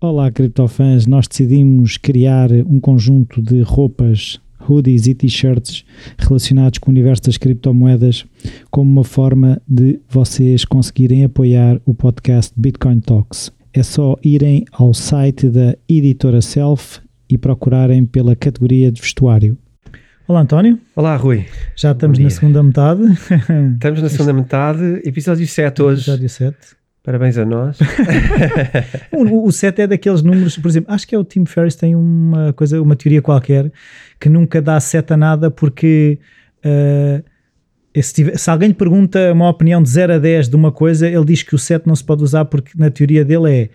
Olá, criptofãs! Nós decidimos criar um conjunto de roupas, hoodies e t-shirts relacionados com o universo das criptomoedas como uma forma de vocês conseguirem apoiar o podcast Bitcoin Talks. É só irem ao site da editora Self e procurarem pela categoria de vestuário. Olá, António. Olá, Rui. Já estamos na segunda metade. Estamos na segunda metade, episódio 7 hoje. Episódio 7. Parabéns a nós. O, o 7 é daqueles números, por exemplo, acho que é o Tim Ferriss tem uma coisa, uma teoria qualquer que nunca dá 7 a nada porque eh, se, se alguém lhe pergunta uma opinião de 0 a 10 de uma coisa, ele diz que o 7 não se pode usar porque na teoria dele é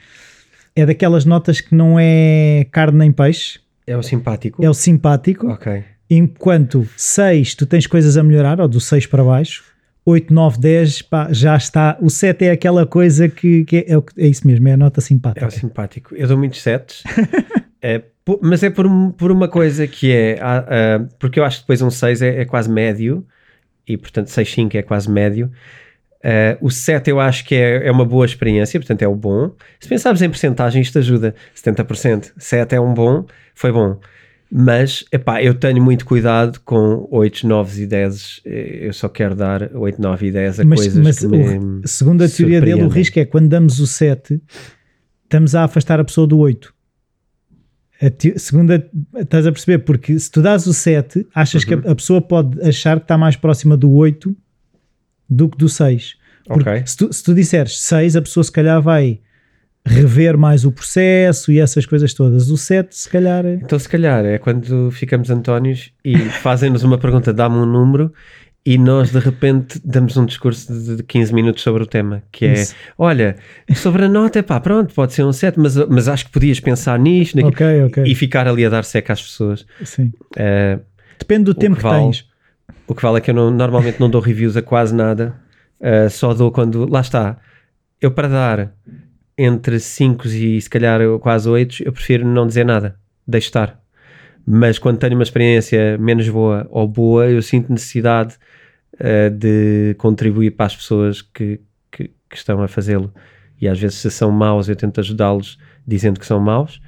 é daquelas notas que não é carne nem peixe, É o simpático. é o simpático, Ok. Enquanto 6 tu tens coisas a melhorar, ou do 6 para baixo, 8, 9, 10 pá, já está. O 7 é aquela coisa que, que é, é é isso mesmo, é a nota simpática. É o simpático. Eu dou muitos sets. É, po- mas é por, por uma coisa que é. ah, porque eu acho que depois um 6 é, é quase médio. E portanto 6,5 é quase médio. Ah, o 7 eu acho que é, é uma boa experiência, portanto é o bom. Se pensarmos em porcentagem, isto ajuda. 70%. 7 é um bom, foi bom. Mas, epá, eu tenho muito cuidado com 8, 9 e 10. Eu só quero dar 8, 9 e 10 a mas, coisas mas que o- segundo a teoria dele, o risco é quando damos o 7, estamos a afastar a pessoa do 8. A te- segundo a- estás a perceber? Porque se tu dás o 7, achas que Uhum. a, a pessoa pode achar que está mais próxima do 8 do que do 6. Porque Ok. se, tu, se tu disseres 6, a pessoa se calhar vai rever mais o processo e essas coisas todas. O 7, se calhar. é- Então, se calhar, é quando ficamos Antónios e fazem-nos uma pergunta, dá-me um número e nós de repente damos um discurso de de 15 minutos sobre o tema, que é, Isso. olha, sobre a nota, pá, pronto, pode ser um 7, mas, mas acho que podias pensar nisto, naquilo", Ok, ok. e ficar ali a dar seca às pessoas. Sim. Eh, Depende do tempo que que, vale- tens. o que vale é que eu não- normalmente não dou reviews a quase nada, eh, só dou quando, lá está, eu para dar entre 5 e se calhar quase 8, eu prefiro não dizer nada, deixo estar. Mas quando tenho uma experiência menos boa ou boa, eu sinto necessidade eh, de contribuir para as pessoas que, que, que estão a fazê-lo. E às vezes, se são maus, eu tento ajudá-los dizendo que são maus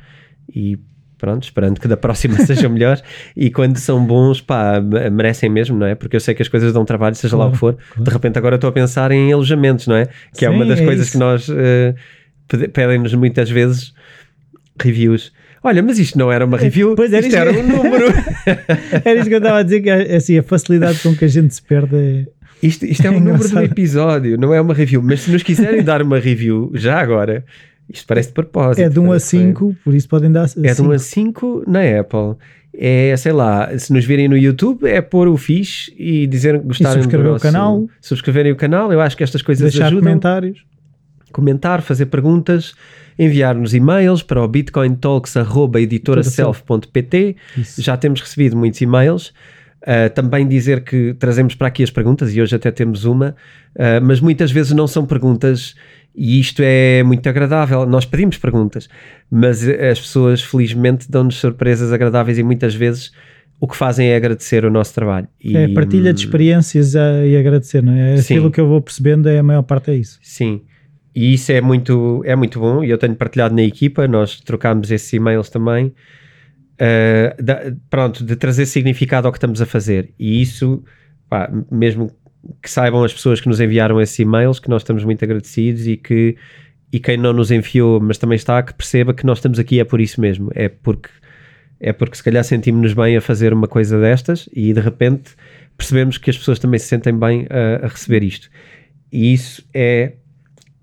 e pronto, esperando que da próxima seja melhor. E quando são bons, pá, me- merecem mesmo, não é? Porque eu sei que as coisas dão trabalho, seja lá o que for. claro. De repente, agora estou a pensar em alojamentos, não é? Que é Sim, uma das é coisas isso. que nós pede- pedem-nos muitas vezes reviews. Olha, mas isto não era uma review, Pois era isto era um número. Era isso que eu estava a dizer, que assim, a facilidade com que a gente se perde é. Isto, isto é É um número do episódio, não é uma review. Mas se nos quiserem dar uma review já agora, isto parece de propósito. É de 1 a parece que foi- 5, por isso podem dar. É de 1 a 5 na Apple. É, sei lá, se nos virem no YouTube, é pôr o fixe e dizer que gostaram subscrever do o nosso- canal. Subscreverem o canal, eu acho que estas coisas deixar ajudam. comentários. Comentar, fazer perguntas, enviar-nos e-mails para o bitcointalks.editoraself.pt. Já temos recebido muitos e-mails. Uh, também dizer que trazemos para aqui as perguntas e hoje até temos uma, uh, mas muitas vezes não são perguntas e isto é muito agradável. Nós pedimos perguntas, mas as pessoas felizmente dão-nos surpresas agradáveis e muitas vezes o que fazem é agradecer o nosso trabalho. E, É partilha de experiências a- e agradecer, não é? Sim. Aquilo que eu vou percebendo é a maior parte é isso. Sim, e isso é muito, é muito bom e eu tenho partilhado na equipa, nós trocámos esses e-mails também. Uh, da- pronto, de trazer significado ao que estamos a fazer e isso, pá, mesmo que saibam as pessoas que nos enviaram esses e-mails, que nós estamos muito agradecidos e que e quem não nos enviou, mas também está, que perceba que nós estamos aqui é por isso mesmo, é porque é porque se calhar sentimos-nos bem a fazer uma coisa destas e de repente percebemos que as pessoas também se sentem bem a, a receber isto. E isso é,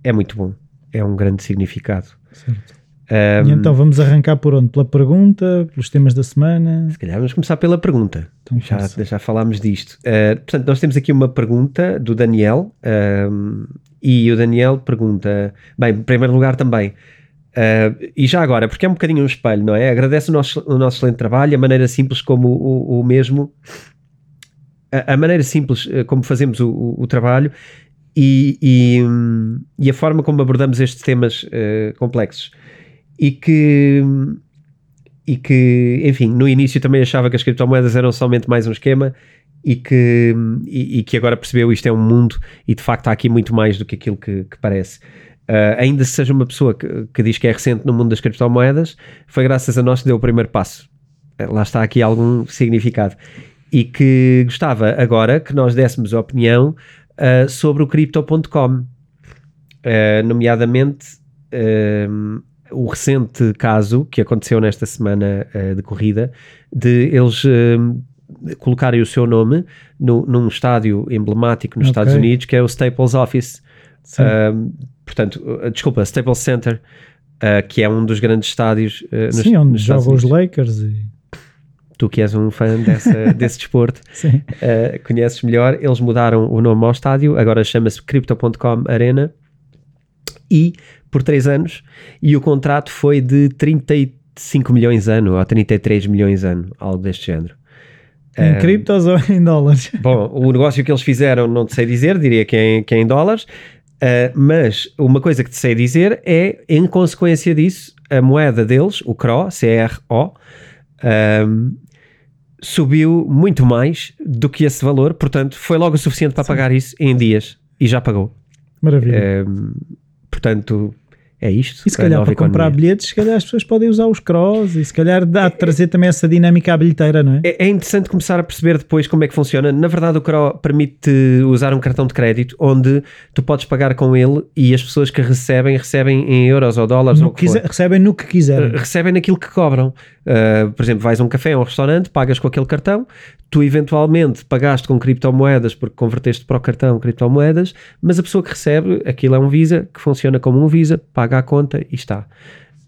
é muito bom. É um grande significado. Certo. Um, E então vamos arrancar por onde? Pela pergunta, pelos temas da semana. se calhar vamos começar pela pergunta. Então, Já, força. já falámos disto. Uh, portanto, nós temos aqui uma pergunta do Daniel um, e o Daniel pergunta, bem, em primeiro lugar também, uh, e já agora, porque é um bocadinho um espelho, não é? Agradece o nosso, o nosso excelente trabalho, a maneira simples como o, o mesmo, a, a maneira simples uh, como fazemos o, o- o trabalho e, e, e a forma como abordamos estes temas uh, complexos. E que, e que, enfim, no início também achava que as criptomoedas eram somente mais um esquema e que, e, e, que agora percebeu isto é um mundo e de facto há aqui muito mais do que aquilo que, que parece. Uh, ainda se seja uma pessoa que, que, diz que é recente no mundo das criptomoedas, foi graças a nós que deu o primeiro passo. Uh, lá está aqui algum significado. E que gostava agora que nós dessemos opinião uh, sobre o Crypto.com, nomeadamente o recente caso que aconteceu nesta semana de corrida, de eles colocarem o seu nome no, num estádio emblemático nos okay. Estados Unidos, que é o Staples Office. Uh, portanto, uh, desculpa, Staples Center, uh, que é um dos grandes estádios uh, nos, Sim, onde jogam os Lakers e... Tu que és um fã dessa, desse desporto, uh, conheces melhor. Eles mudaram o nome ao estádio, agora chama-se Crypto.com Arena e por 3 anos. E o contrato foi de 35 milhões ano ou 33 milhões ano, algo deste género. Em um, criptos ou em dólares? Bom, o negócio que eles fizeram não te sei dizer, diria que é em, que é em dólares, uh, mas uma coisa que te sei dizer é, em consequência disso, a moeda deles, o CRO, C-R-O, um, subiu muito mais do que esse valor, portanto, foi logo o suficiente para Sim. pagar isso em dias e já pagou. Maravilha. Um, portanto, é isto. E se calhar para comprar economia. bilhetes, se calhar as pessoas podem usar os cross e se calhar dá a trazer também essa dinâmica à bilheteira, não é? é? É interessante começar a perceber depois como é que funciona. Na verdade, o CRO permite usar um cartão de crédito onde tu podes pagar com ele e as pessoas que recebem, recebem em euros ou dólares. ou quiser, recebem no que quiserem. Recebem naquilo que cobram. Uh, por exemplo, vais a um café ou um restaurante, pagas com aquele cartão, tu eventualmente pagaste com criptomoedas porque converteste para o cartão criptomoedas, mas a pessoa que recebe, aquilo é um Visa, que funciona como um Visa, paga a conta e está.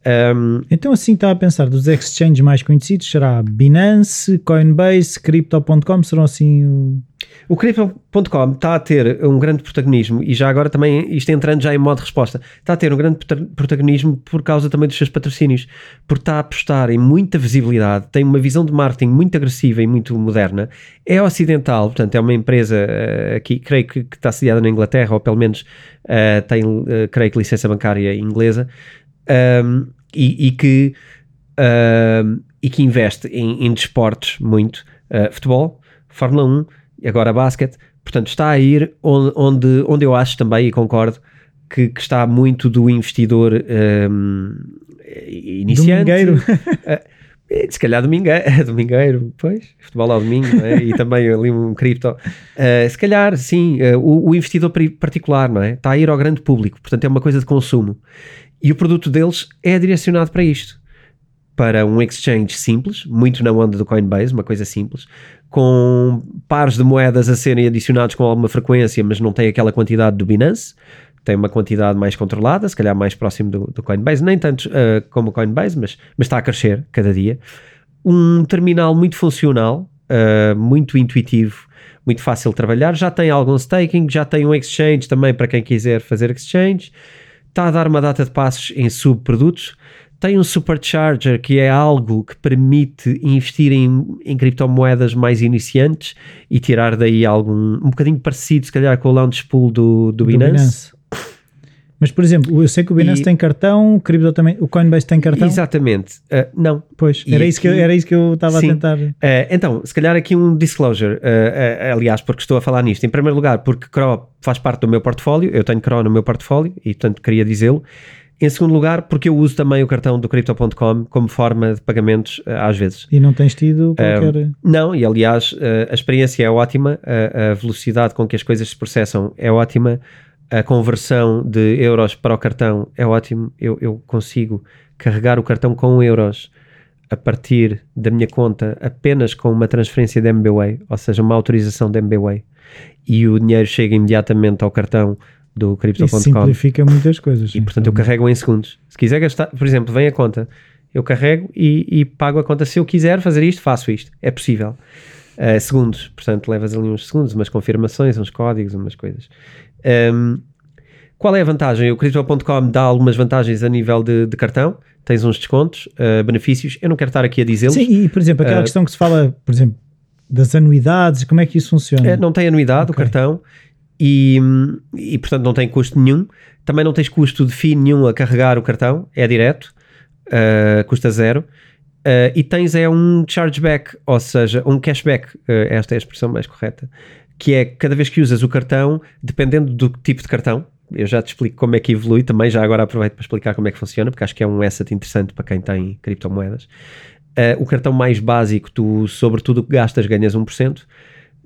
Um, então assim está a pensar, dos exchanges mais conhecidos será Binance, Coinbase, Crypto.com, serão assim o... O Crypto.com está a ter um grande protagonismo e já agora também, isto entrando já em modo resposta, está a ter um grande protagonismo por causa também dos seus patrocínios, porque está a apostar em muita visibilidade, tem uma visão de marketing muito agressiva e muito moderna, é ocidental, portanto é uma empresa uh, aqui, creio que, que, está sediada na Inglaterra, ou pelo menos uh, tem, uh, creio que licença bancária inglesa, um, e, e, que, um, e que investe em, em desportos muito, futebol, Fórmula 1, e agora basquete. Portanto, está a ir onde, onde, eu acho também, e concordo, que, que está muito do investidor um, iniciante. Domingueiro. Uh, se calhar domingueiro, domingueiro, pois, futebol ao domingo, é? e também ali um cripto. Uh, se calhar, sim, uh, o, o, investidor particular, não é? Está a ir ao grande público, portanto é uma coisa de consumo. E o produto deles é direcionado para isto. Para um exchange simples, muito na onda do Coinbase, uma coisa simples, com pares de moedas a serem adicionados com alguma frequência, mas não tem aquela quantidade do Binance, tem uma quantidade mais controlada, se calhar mais próximo do, do Coinbase, nem tanto uh, como o Coinbase, mas, mas está a crescer cada dia. Um terminal muito funcional, uh, muito intuitivo, muito fácil de trabalhar, já tem algum staking, já tem um exchange também para quem quiser fazer exchange, está a dar uma data de passos em subprodutos, tem um supercharger que é algo que permite investir em, em criptomoedas mais iniciantes e tirar daí algum um bocadinho parecido se calhar com o launch pool do, do, do Binance. Binance. Mas, por exemplo, eu sei que o Binance e... tem cartão, o Crypto também, o Coinbase tem cartão? Exatamente, uh, não. Pois, era, isso que eu, era isso que eu estava a tentar. Uh, então, se calhar aqui um disclosure, uh, aliás, porque estou a falar nisto. Em primeiro lugar, porque CRO faz parte do meu portfólio, eu tenho CRO no meu portfólio e, portanto, queria dizê-lo. Em segundo lugar, porque eu uso também o cartão do Crypto.com como forma de pagamentos às vezes. E não tens tido qualquer... Uh, não, e aliás uh, a experiência é ótima, a, a, velocidade com que as coisas se processam é ótima, a conversão de euros para o cartão é ótimo, eu, eu consigo carregar o cartão com euros a partir da minha conta apenas com uma transferência de MBWay, ou seja, uma autorização de MBWay, e o dinheiro chega imediatamente ao cartão do Crypto.com. simplifica muitas coisas. E portanto eu carrego em segundos. Se quiser gastar, por exemplo, vem a conta, eu carrego e, e pago a conta. Se eu quiser fazer isto, faço isto. É possível. Uh, segundos, portanto levas ali uns segundos, umas confirmações, uns códigos, umas coisas. Um, qual é a vantagem? O Crypto.com dá algumas vantagens a nível de, de cartão, tens uns descontos, uh, benefícios. Eu não quero estar aqui a dizê-los. Sim, e por exemplo, aquela uh, questão que se fala, por exemplo, das anuidades, como é que isso funciona? não tem anuidade okay. o cartão e, e portanto não tem custo nenhum. Também não tens custo de FII nenhum a carregar o cartão, é direto, uh, custa zero. Uh, e tens é um chargeback, ou seja, um cashback, uh, esta é a expressão mais correta, que é cada vez que usas o cartão, dependendo do tipo de cartão, eu já te explico como é que evolui, também já agora aproveito para explicar como é que funciona, porque acho que é um asset interessante para quem tem criptomoedas. Uh, o cartão mais básico, tu sobre tudo o que gastas ganhas 1%,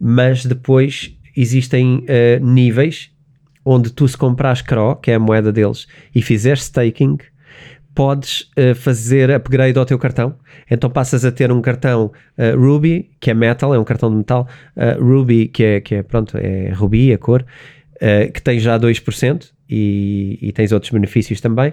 mas depois existem níveis onde tu se compras CRO, que é a moeda deles, e fizeres staking, podes uh, fazer upgrade ao teu cartão. Então passas a ter um cartão uh, Ruby, que é metal, é um cartão de metal, uh, Ruby, que é, que é, pronto, é Ruby, a cor, que tem já 2% e, e tens outros benefícios também.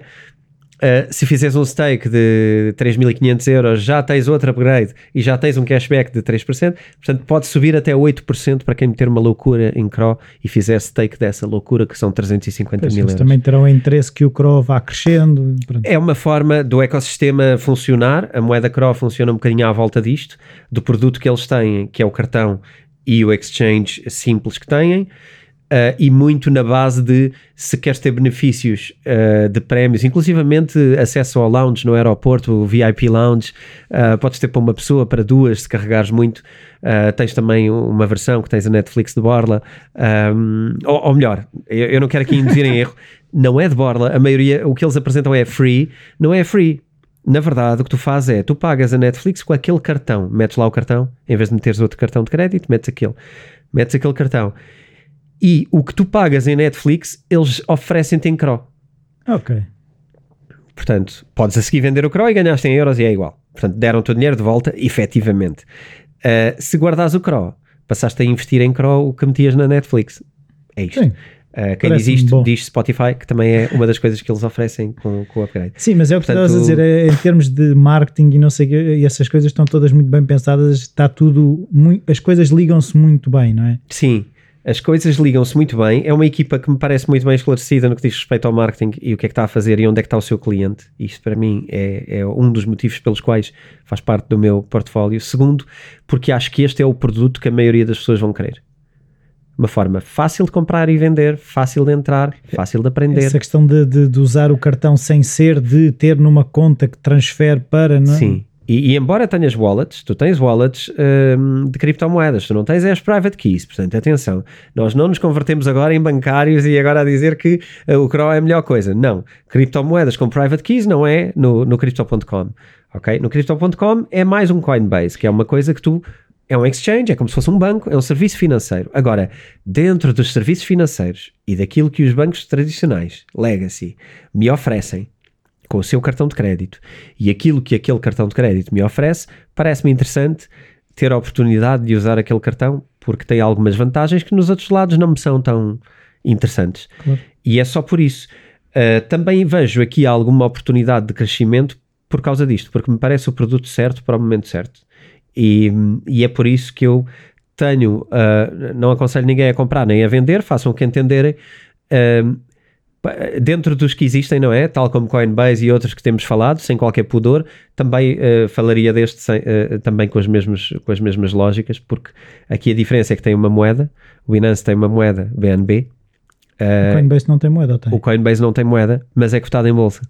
Uh, se fizeres um stake de 3.500 euros, já tens outro upgrade e já tens um cashback de 3%. Portanto, pode subir até 8% para quem meter uma loucura em CRO e fizer stake dessa loucura, que são 350 pois, mil euros. também terão interesse que o CRO vá crescendo. Pronto. É uma forma do ecossistema funcionar. A moeda CRO funciona um bocadinho à volta disto, do produto que eles têm, que é o cartão e o exchange simples que têm. Uh, e muito na base de se queres ter benefícios uh, de prémios, inclusivamente acesso ao lounge no aeroporto, o VIP lounge, uh, podes ter para uma pessoa, para duas, se carregares muito. tens também uma versão que tens a Netflix de Borla, um, ou, ou, melhor, eu, eu, não quero aqui induzir em erro, não é de Borla, a maioria, o que eles apresentam é free, não é free. Na verdade, o que tu fazes é, tu pagas a Netflix com aquele cartão, metes lá o cartão, em vez de meteres outro cartão de crédito, metes aquele, metes aquele cartão e o que tu pagas em Netflix, eles oferecem-te em CRO. Ok. Portanto, podes a seguir vender o CRO e ganhaste em euros e é igual. Portanto, deram-te o dinheiro de volta, efetivamente. Uh, se guardas o CRO, passaste a investir em CRO o que metias na Netflix. É isto. Sim. Uh, quem diz isto bom. diz Spotify, que também é uma das coisas que eles oferecem com, com o upgrade. Sim, mas é o que Portanto, estavas a dizer, é, em termos de marketing e não sei e essas coisas estão todas muito bem pensadas, está tudo, muito, as coisas ligam-se muito bem, não é? Sim, as coisas ligam-se muito bem. É uma equipa que me parece muito bem esclarecida no que diz respeito ao marketing e o que é que está a fazer e onde é que está o seu cliente. Isto para mim é, é um dos motivos pelos quais faz parte do meu portfólio. Segundo, porque acho que este é o produto que a maioria das pessoas vão querer. Uma forma fácil de comprar e vender, fácil de entrar, fácil de aprender. Essa questão de, de, de usar o cartão sem ser de ter numa conta que transfere para, não é? Sim, e, e, embora tenhas wallets, tu tens wallets um, de criptomoedas, tu não tens as private keys, portanto, atenção, nós não nos convertemos agora em bancários e agora a dizer que uh, o CRO é a melhor coisa. Não, criptomoedas com private keys não é no, no crypto.com, ok? No crypto.com é mais um Coinbase, que é uma coisa que tu é um exchange, é como se fosse um banco, é um serviço financeiro. Agora, dentro dos serviços financeiros e daquilo que os bancos tradicionais, legacy, me oferecem, com o seu cartão de crédito e aquilo que aquele cartão de crédito me oferece, parece-me interessante ter a oportunidade de usar aquele cartão porque tem algumas vantagens que nos outros lados não me são tão interessantes. Claro. E é só por isso. Uh, também vejo aqui alguma oportunidade de crescimento por causa disto, porque me parece o produto certo para o momento certo. E, e é por isso que eu tenho, uh, não aconselho ninguém a comprar nem a vender, façam o que entenderem. Uh, dentro dos que existem, não é? Tal como Coinbase e outros que temos falado, sem qualquer pudor, também uh, falaria deste sem, uh, também com as, mesmas, com as mesmas lógicas, porque aqui a diferença é que tem uma moeda, o Binance tem uma moeda BNB. Uh, o eh, Coinbase não tem moeda, tem? O Coinbase não tem moeda, mas é cotado em bolsa,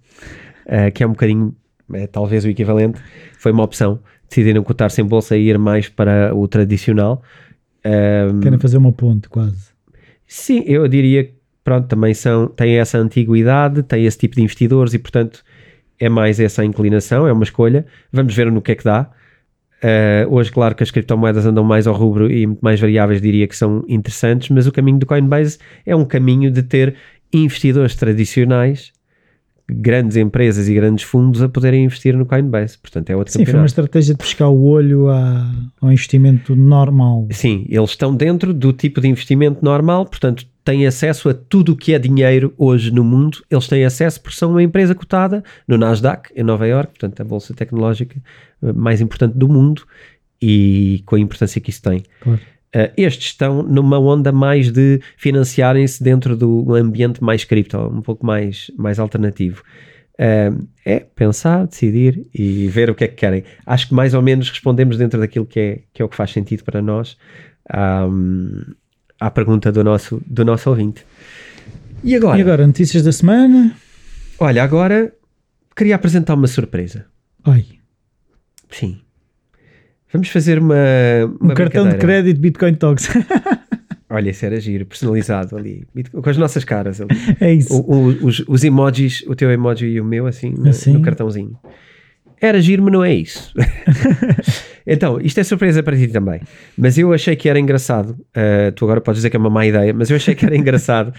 que é um bocadinho, é, talvez o equivalente, foi uma opção, decidiram cotar-se em bolsa e ir mais para o tradicional. Querem fazer uma ponte, quase. Sim, eu diria que pronto, também são, têm essa antiguidade, têm esse tipo de investidores e, portanto, é mais essa inclinação, é uma escolha. Vamos ver no que é que dá. Uh, hoje, claro que as criptomoedas andam mais ao rubro e mais variáveis, diria que são interessantes, mas o caminho do Coinbase é um caminho de ter investidores tradicionais grandes empresas e grandes fundos a poderem investir no Coinbase. Portanto, é outro Sim, campeonato. foi uma estratégia de pescar o olho a, ao investimento normal. Sim, eles estão dentro do tipo de investimento normal, portanto, têm acesso a tudo o que é dinheiro hoje no mundo. Eles têm acesso porque são uma empresa cotada no Nasdaq, em Nova York, portanto, a bolsa tecnológica eh, mais importante do mundo e com a importância que isso tem. Claro. Uh, estes estão numa onda mais de financiarem-se dentro do ambiente mais cripto, um pouco mais, mais alternativo. Uh, é pensar, decidir e ver o que é que querem. Acho que mais ou menos respondemos dentro daquilo que é, que é o que faz sentido para nós um, à pergunta do nosso, do nosso ouvinte. E agora? E agora, notícias da semana? Olha, agora queria apresentar uma surpresa. Ai. Sim. Vamos fazer uma. uma um cartão de crédito Bitcoin Talks. Olha, isso era giro, personalizado ali, com as nossas caras ali. é isso. O- o- os, os emojis, o teu emoji e o meu, assim, no, Assim. no cartãozinho. Era giro, mas não é isso. então, isto é surpresa para ti também. Mas eu achei que era engraçado. uh, tu agora podes dizer que é uma má ideia, mas eu achei que era engraçado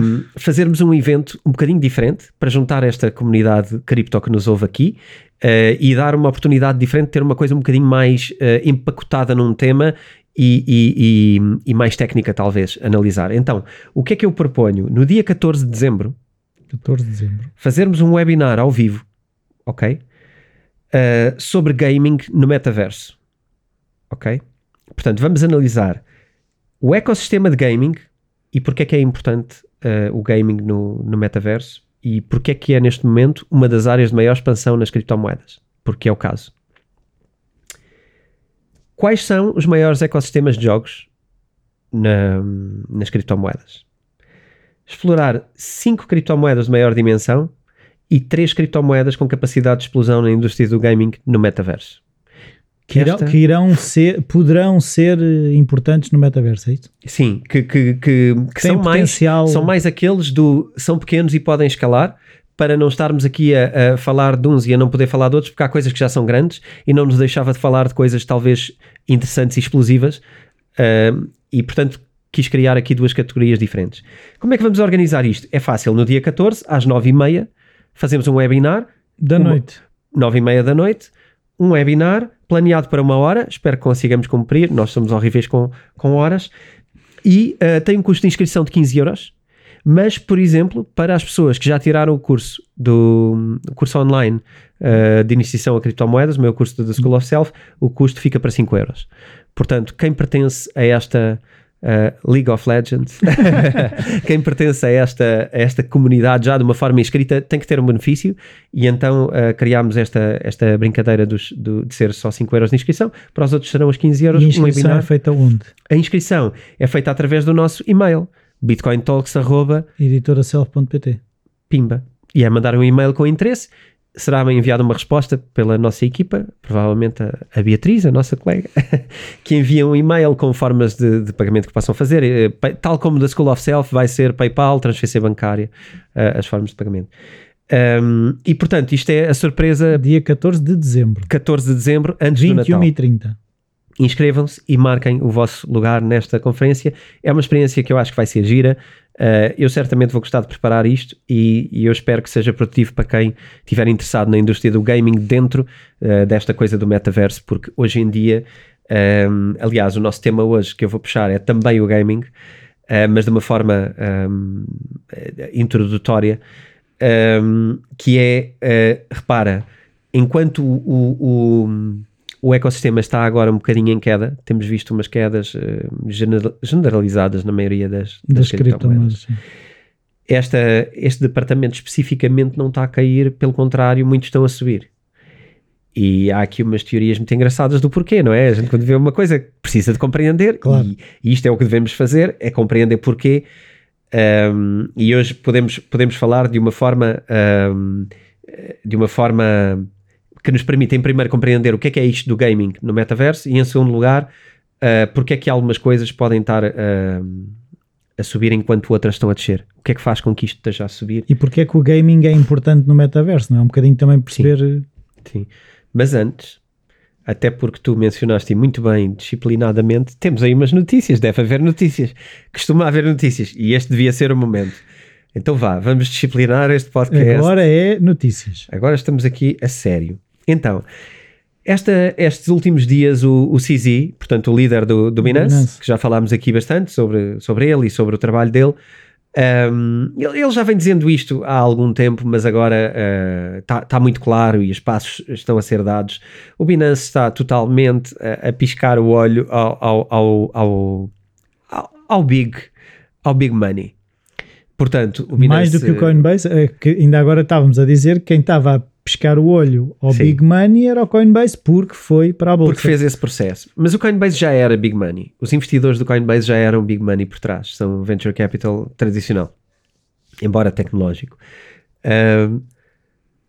um, fazermos um evento um bocadinho diferente para juntar esta comunidade cripto que nos ouve aqui uh, e dar uma oportunidade diferente, ter uma coisa um bocadinho mais uh, empacotada num tema e, e- e- e mais técnica, talvez, analisar. Então, o que é que eu proponho? No dia 14 de dezembro, 14 de dezembro. fazermos um webinar ao vivo, ok? Uh, sobre gaming no metaverso, ok? Portanto, vamos analisar o ecossistema de gaming e porque é que é importante uh, o gaming no, no metaverso e porque é que é neste momento uma das áreas de maior expansão nas criptomoedas, porque é o caso. Quais são os maiores ecossistemas de jogos na- nas criptomoedas? explorar cinco criptomoedas de maior dimensão e três criptomoedas com capacidade de explosão na indústria do gaming no metaverso. Que irão, que irão ser, poderão ser eh, importantes no metaverso, é isso? Sim, que, que, que, que são, mais, potencial. são mais aqueles do são pequenos e podem escalar para não estarmos aqui a, a falar de uns e a não poder falar de outros, porque há coisas que já são grandes e não nos deixava de falar de coisas talvez interessantes e explosivas. Ahm, e portanto quis criar aqui duas categorias diferentes. Como é que vamos organizar isto? É fácil, no dia 14, às 9h30, fazemos um webinar. Da Uma- noite. nove e meia da noite, um webinar planeado para uma hora, espero que consigamos cumprir, nós somos horríveis com, com horas, e eh, tem um custo de inscrição de 15 euros, mas, por exemplo, para as pessoas que já tiraram o curso do o curso online eh, de iniciação a criptomoedas, o meu curso The School of Self, o custo fica para 5 euros. Portanto, quem pertence a esta eh, League of Legends, quem pertence a esta, a esta comunidade já de uma forma inscrita tem que ter um benefício e então uh, criámos esta, esta brincadeira dos, do- de ser só 5 euros de inscrição, para os outros serão os 15 euros. E a um inscrição webinar. é feita onde? A inscrição é feita através do nosso e-mail, bitcointalks.pimba, Editoraself.pt e é mandar um e-mail com interesse, será enviada uma resposta pela nossa equipa, provavelmente a, a Beatriz, a nossa colega, que envia um e-mail com formas de, de pagamento que possam fazer, eh, tal como da School of Self vai ser PayPal, transferência bancária, eh, as formas de pagamento. Um, e portanto, isto é a surpresa Dia 14 de dezembro. 14 de dezembro, antes do Natal. 21 e 30. Inscrevam-se e marquem o vosso lugar nesta conferência. É uma experiência que eu acho que vai ser gira. Uh, eu certamente vou gostar de preparar isto e, e eu espero que seja produtivo para quem estiver interessado na indústria do gaming dentro uh, desta coisa do metaverso, porque hoje em dia, um, aliás, o nosso tema hoje que eu vou puxar é também o gaming, uh, mas de uma forma um, eh, introdutória, um, que é, repara, enquanto o, o, o ecossistema está agora um bocadinho em queda, temos visto umas quedas genera- generalizadas na maioria das, Das criptomoedas. criptomoedas. Esta, este departamento especificamente não está a cair, pelo contrário, muitos estão a subir. E há aqui umas teorias muito engraçadas do porquê, não é? A gente quando vê uma coisa precisa de compreender Claro. e, e isto é o que devemos fazer, é compreender porquê. Um, e hoje podemos, podemos falar de uma forma um, de uma forma que nos permite em primeiro compreender o que é que é isto do gaming no metaverso e em segundo lugar uh, porque é que algumas coisas podem estar uh, a subir enquanto outras estão a descer. O que é que faz com que isto esteja a subir? E porquê é que o gaming é importante no metaverso? Não é um bocadinho também perceber. Sim. Mas antes, até porque tu mencionaste muito bem, disciplinadamente, temos aí umas notícias, deve haver notícias. Costuma haver notícias e este devia ser o momento. Então vá, vamos disciplinar este podcast. Agora é notícias. Agora estamos aqui a sério. Então, esta- estes últimos dias, o, o CZ, portanto, o líder do, do Binance, Binance. que já falámos aqui bastante sobre, sobre ele e sobre o trabalho dele, um, ele, ele já vem dizendo isto há algum tempo, mas agora está muito claro e os passos estão a ser dados. O Binance está totalmente a, a piscar o olho ao, ao, ao, ao, ao, big, ao big money. Portanto, o Binance, Mais do que o Coinbase, é que ainda agora estávamos a dizer que quem estava a pescar o olho ao Sim. Big Money era o Coinbase porque foi para a bolsa. Porque fez esse processo. Mas o Coinbase já era big money. Os investidores do Coinbase já eram big money por trás. São venture capital tradicional, embora tecnológico. Ahm,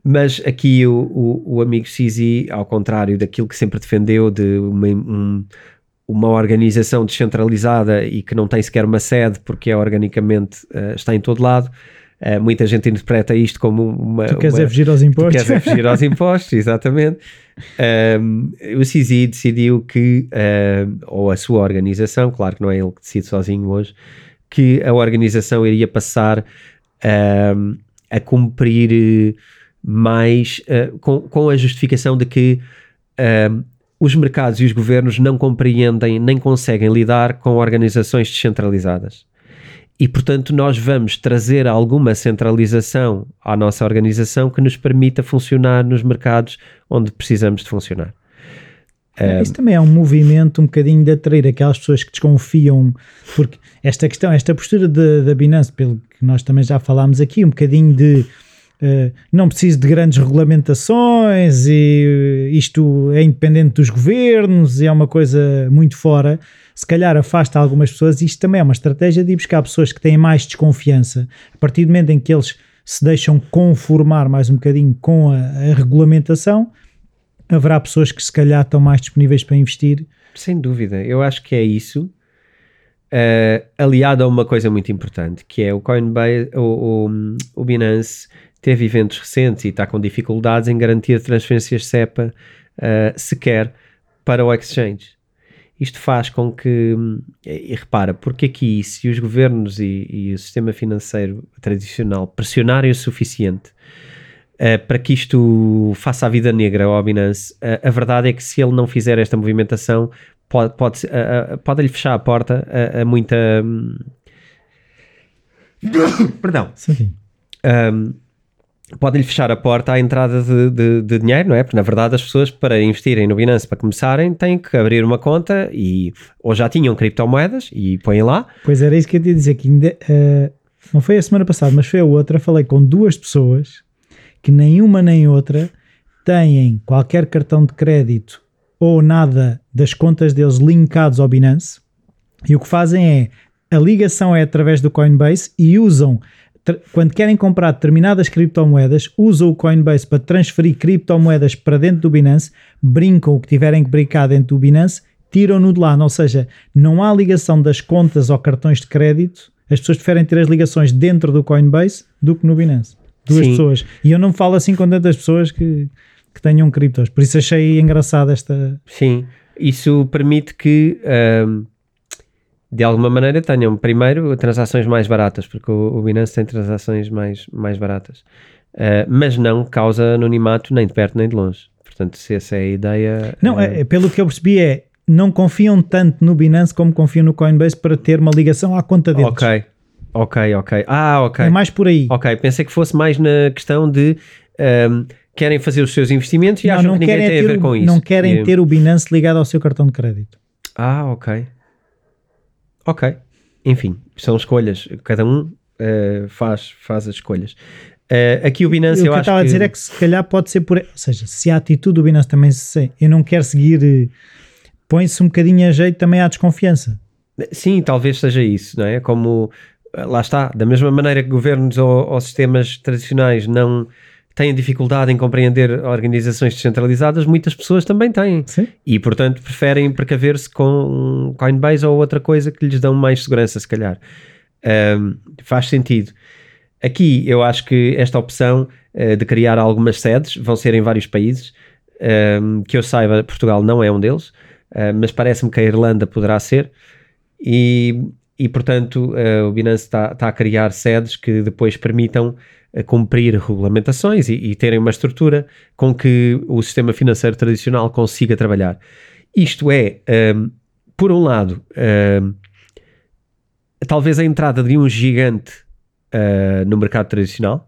mas aqui o, o, o amigo CZ, ao contrário daquilo que sempre defendeu de uma, um, uma organização descentralizada e que não tem sequer uma sede porque é organicamente uh, está em todo lado, Uh, muita gente interpreta isto como uma. Tu queres uma, é fugir aos impostos? Tu queres é fugir aos impostos, exatamente. Um, o CZ decidiu que, ou a sua organização, claro que não é ele que decide sozinho hoje, que a organização iria passar a cumprir mais uh, com, com a justificação de que os mercados e os governos não compreendem nem conseguem lidar com organizações descentralizadas e, portanto, nós vamos trazer alguma centralização à nossa organização que nos permita funcionar nos mercados onde precisamos de funcionar. É, isso também é um movimento um bocadinho de atrair aquelas pessoas que desconfiam, porque esta questão, esta postura da Binance, pelo que nós também já falámos aqui, um bocadinho de não preciso de grandes regulamentações e isto é independente dos governos e é uma coisa muito fora se calhar afasta algumas pessoas. Isto também é uma estratégia de ir buscar pessoas que têm mais desconfiança. A partir do momento em que eles se deixam conformar mais um bocadinho com a, a regulamentação, haverá pessoas que se calhar estão mais disponíveis para investir. Sem dúvida, eu acho que é isso. Uh, aliado a uma coisa muito importante, que é o Coinbase, o, o, o Binance teve eventos recentes e está com dificuldades em garantir transferências SEPA uh, sequer para o exchange. Isto faz com que, e repara, porque aqui se os governos e, e o sistema financeiro tradicional pressionarem o suficiente uh, para que isto faça a vida negra ao Binance, uh, a verdade é que se ele não fizer esta movimentação, pode, pode, uh, pode lhe fechar a porta a, a muita. Um, perdão. Sim. Um, pode-lhe fechar a porta à entrada de, de, de, dinheiro, não é? Porque na verdade as pessoas para investirem no Binance para começarem têm que abrir uma conta e ou já tinham criptomoedas e põem lá. Pois era isso que eu ia dizer que ainda uh, não foi a semana passada, mas foi a outra. Falei com duas pessoas que nenhuma nem outra têm qualquer cartão de crédito ou nada das contas deles linkados ao Binance e o que fazem é a ligação é através do Coinbase e usam quando querem comprar determinadas criptomoedas, usam o Coinbase para transferir criptomoedas para dentro do Binance, brincam o que tiverem que brincar dentro do Binance, tiram-no de lá. Ou seja, não há ligação das contas ou cartões de crédito. As pessoas preferem ter as ligações dentro do Coinbase do que no Binance. Duas Sim. pessoas. E eu não falo assim com tantas pessoas que, que tenham criptos. Por isso achei engraçada esta. Sim, isso permite que. Um de alguma maneira tenham primeiro transações mais baratas, porque o, o Binance tem transações mais, mais baratas, uh, mas não causa anonimato nem de perto nem de longe. Portanto, se essa é a ideia. Não, é, é pelo que eu percebi, é não confiam tanto no Binance como confiam no Coinbase para ter uma ligação à conta deles. Ok, ok, ok. Ah, ok. É mais por aí. Ok, pensei que fosse mais na questão de. Um, ehm, querem fazer os seus investimentos e não, acham não que ninguém tem a ver com isso. Não querem e... ter o Binance ligado ao seu cartão de crédito. Ah, ok. Ok. Enfim, são escolhas. Cada um uh, faz, faz as escolhas. Uh, aqui o Binance, eu, eu acho que... estava a dizer é que se calhar pode ser por... Ou seja, se a atitude do Binance também se... Eu não quero seguir... Eh, põe-se um bocadinho a jeito também à desconfiança. Sim, talvez seja isso, não é? Como... Lá está, da mesma maneira que governos ou, ou sistemas tradicionais não têm dificuldade em compreender organizações descentralizadas, muitas pessoas também têm. Sim. E, portanto, preferem precaver-se com Coinbase ou outra coisa que lhes dão mais segurança, se calhar. Um, faz sentido. Aqui, eu acho que esta opção uh, de criar algumas sedes vão ser em vários países. Um, que eu saiba, Portugal não é um deles, uh, mas parece-me que a Irlanda poderá ser. E, e portanto, uh, o Binance está tá a criar sedes que depois permitam a cumprir regulamentações e, e, terem uma estrutura com que o sistema financeiro tradicional consiga trabalhar. Isto é, um, por um lado, um, talvez a entrada de um gigante uh, no mercado tradicional,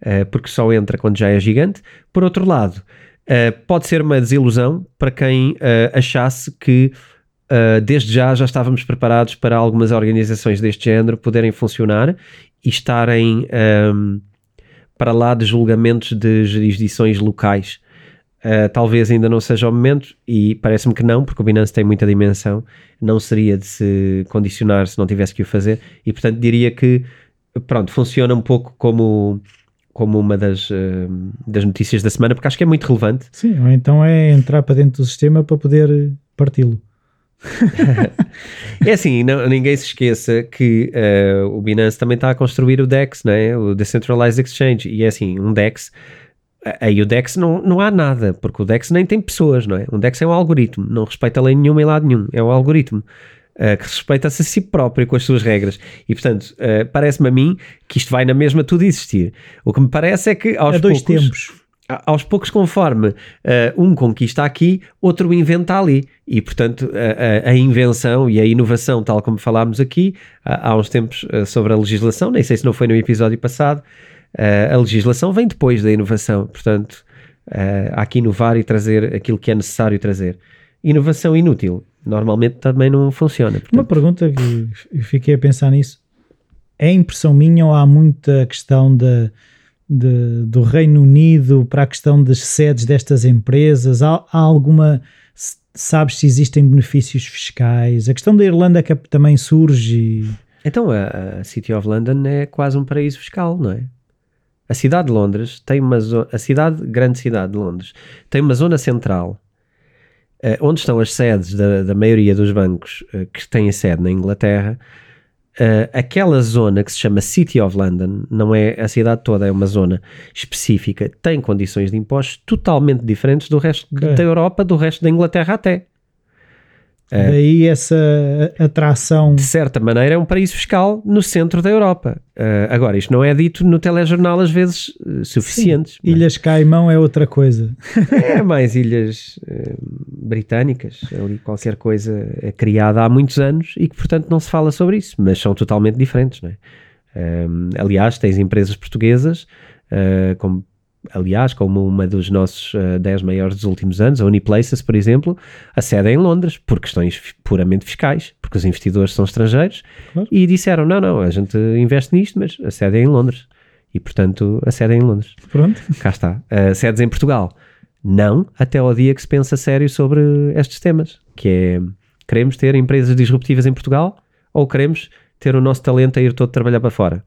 uh, porque só entra quando já é gigante. Por outro lado, uh, pode ser uma desilusão para quem achasse que desde já já estávamos preparados para algumas organizações deste género poderem funcionar e estarem um, para lá de julgamentos de jurisdições locais. Uh, talvez ainda não seja o momento, e parece-me que não, porque o Binance tem muita dimensão, não seria de se condicionar se não tivesse que o fazer, e portanto diria que, pronto, funciona um pouco como como uma das, uh, das notícias da semana, porque acho que é muito relevante. Sim, ou então é entrar para dentro do sistema para poder parti-lo. é assim, não, ninguém se esqueça que uh, o Binance também está a construir o DEX, né? o Decentralized Exchange, e é assim, um DEX, aí o DEX não, não há nada, porque o DEX nem tem pessoas, não é? Um DEX é um algoritmo, não respeita lei nenhuma em lado nenhum, é um algoritmo. Uh, que respeita-se a si próprio com as suas regras. E portanto, uh, parece-me a mim que isto vai na mesma tudo existir. O que me parece é que aos dois poucos, tempos aos poucos, conforme uh, um conquista aqui, outro inventa ali. E, portanto, a, a, invenção e a inovação, tal como falámos aqui há, uns tempos uh, sobre a legislação, nem sei se não foi no episódio passado, uh, a legislação vem depois da inovação. Portanto, há que inovar e trazer aquilo que é necessário trazer. Inovação inútil, normalmente também não funciona. Portanto. Uma pergunta que eu fiquei a pensar nisso. É impressão minha ou há muita questão da de, do Reino Unido para a questão das sedes destas empresas? Há, há, alguma. Sabes se existem benefícios fiscais? A questão da Irlanda que também surge. Então a, a City of London é quase um paraíso fiscal, não é? A cidade de Londres tem uma zona, a cidade, grande cidade de Londres, tem uma zona central uh, onde estão as sedes da, da maioria dos bancos uh, que têm sede na Inglaterra Uh, aquela zona que se chama City of London, não é a cidade toda, é uma zona específica, tem condições de impostos totalmente diferentes do resto da Europa, do resto da Inglaterra até. É. Daí essa atração. De certa maneira, é um paraíso fiscal no centro da Europa. Uh, agora, isto não é dito no telejornal às vezes uh, suficientes. Sim. Ilhas Caimão é outra coisa. é mais ilhas uh, britânicas, ali qualquer coisa é criada há muitos anos e que, portanto, não se fala sobre isso, mas são totalmente diferentes. Não é? aliás, tens empresas portuguesas, como aliás, como uma dos nossos uh, eh, 10 maiores dos últimos anos, a Uniplaces, por exemplo, a sede é em Londres, por questões puramente fiscais, porque os investidores são estrangeiros, claro. e disseram, não, não, a gente investe nisto, mas a sede é em Londres. E, portanto, a sede é em Londres. Pronto. Cá está. Uh, sedes em Portugal. Não, até ao dia que se pensa sério sobre estes temas, que é, queremos ter empresas disruptivas em Portugal ou queremos ter o nosso talento a ir todo trabalhar para fora?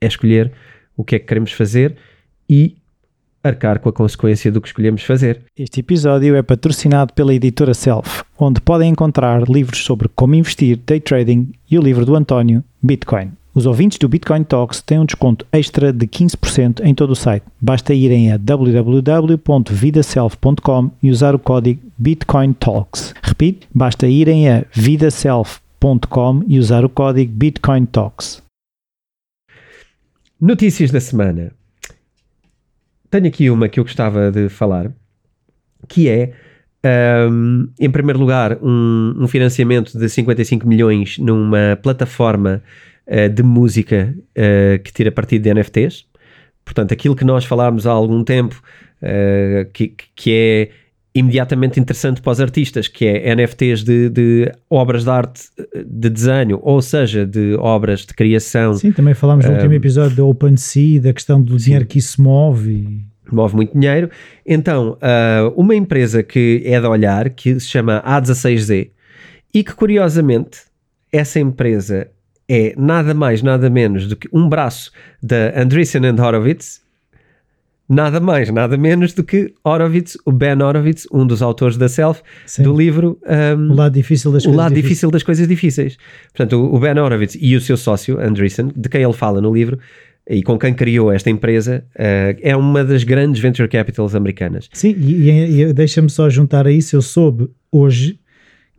É escolher o que é que queremos fazer e arcar com a consequência do que escolhemos fazer. Este episódio é patrocinado pela editora Self, onde podem encontrar livros sobre como investir, day trading e o livro do António, Bitcoin. Os ouvintes do Bitcoin Talks têm um desconto extra de 15% em todo o site. Basta irem a www.vidaself.com e usar o código Bitcoin Talks. Repito, basta irem a vidaself.com e usar o código Bitcoin Talks. Notícias da semana tenho aqui uma que eu gostava de falar, que é, um, em primeiro lugar, um, um, financiamento de 55 milhões numa plataforma uh, de música uh, que tira partido de NFTs. Portanto, aquilo que nós falámos há algum tempo, uh, que, que é imediatamente interessante para os artistas, que é NFTs de, de, obras de arte de desenho, ou seja, de obras de criação. Sim, também falámos no um, último episódio do OpenSea, da questão do sim. dinheiro que isso move. Move muito dinheiro. Então, uh, uma empresa que é de olhar, que se chama A16Z, e que curiosamente, essa empresa é nada mais, nada menos do que um braço da Andreessen Horowitz, nada mais, nada menos do que Horowitz, o Ben Horowitz, um dos autores da Self, Sim. do livro um, O Lado Difícil das, o coisas, lado difícil das Coisas Difíceis. Portanto, o, Ben Horowitz e o seu sócio, Andreessen, de quem ele fala no livro, e com quem criou esta empresa, uh, é uma das grandes venture capitals americanas. Sim, e, e, e deixa-me só juntar a isso, eu soube hoje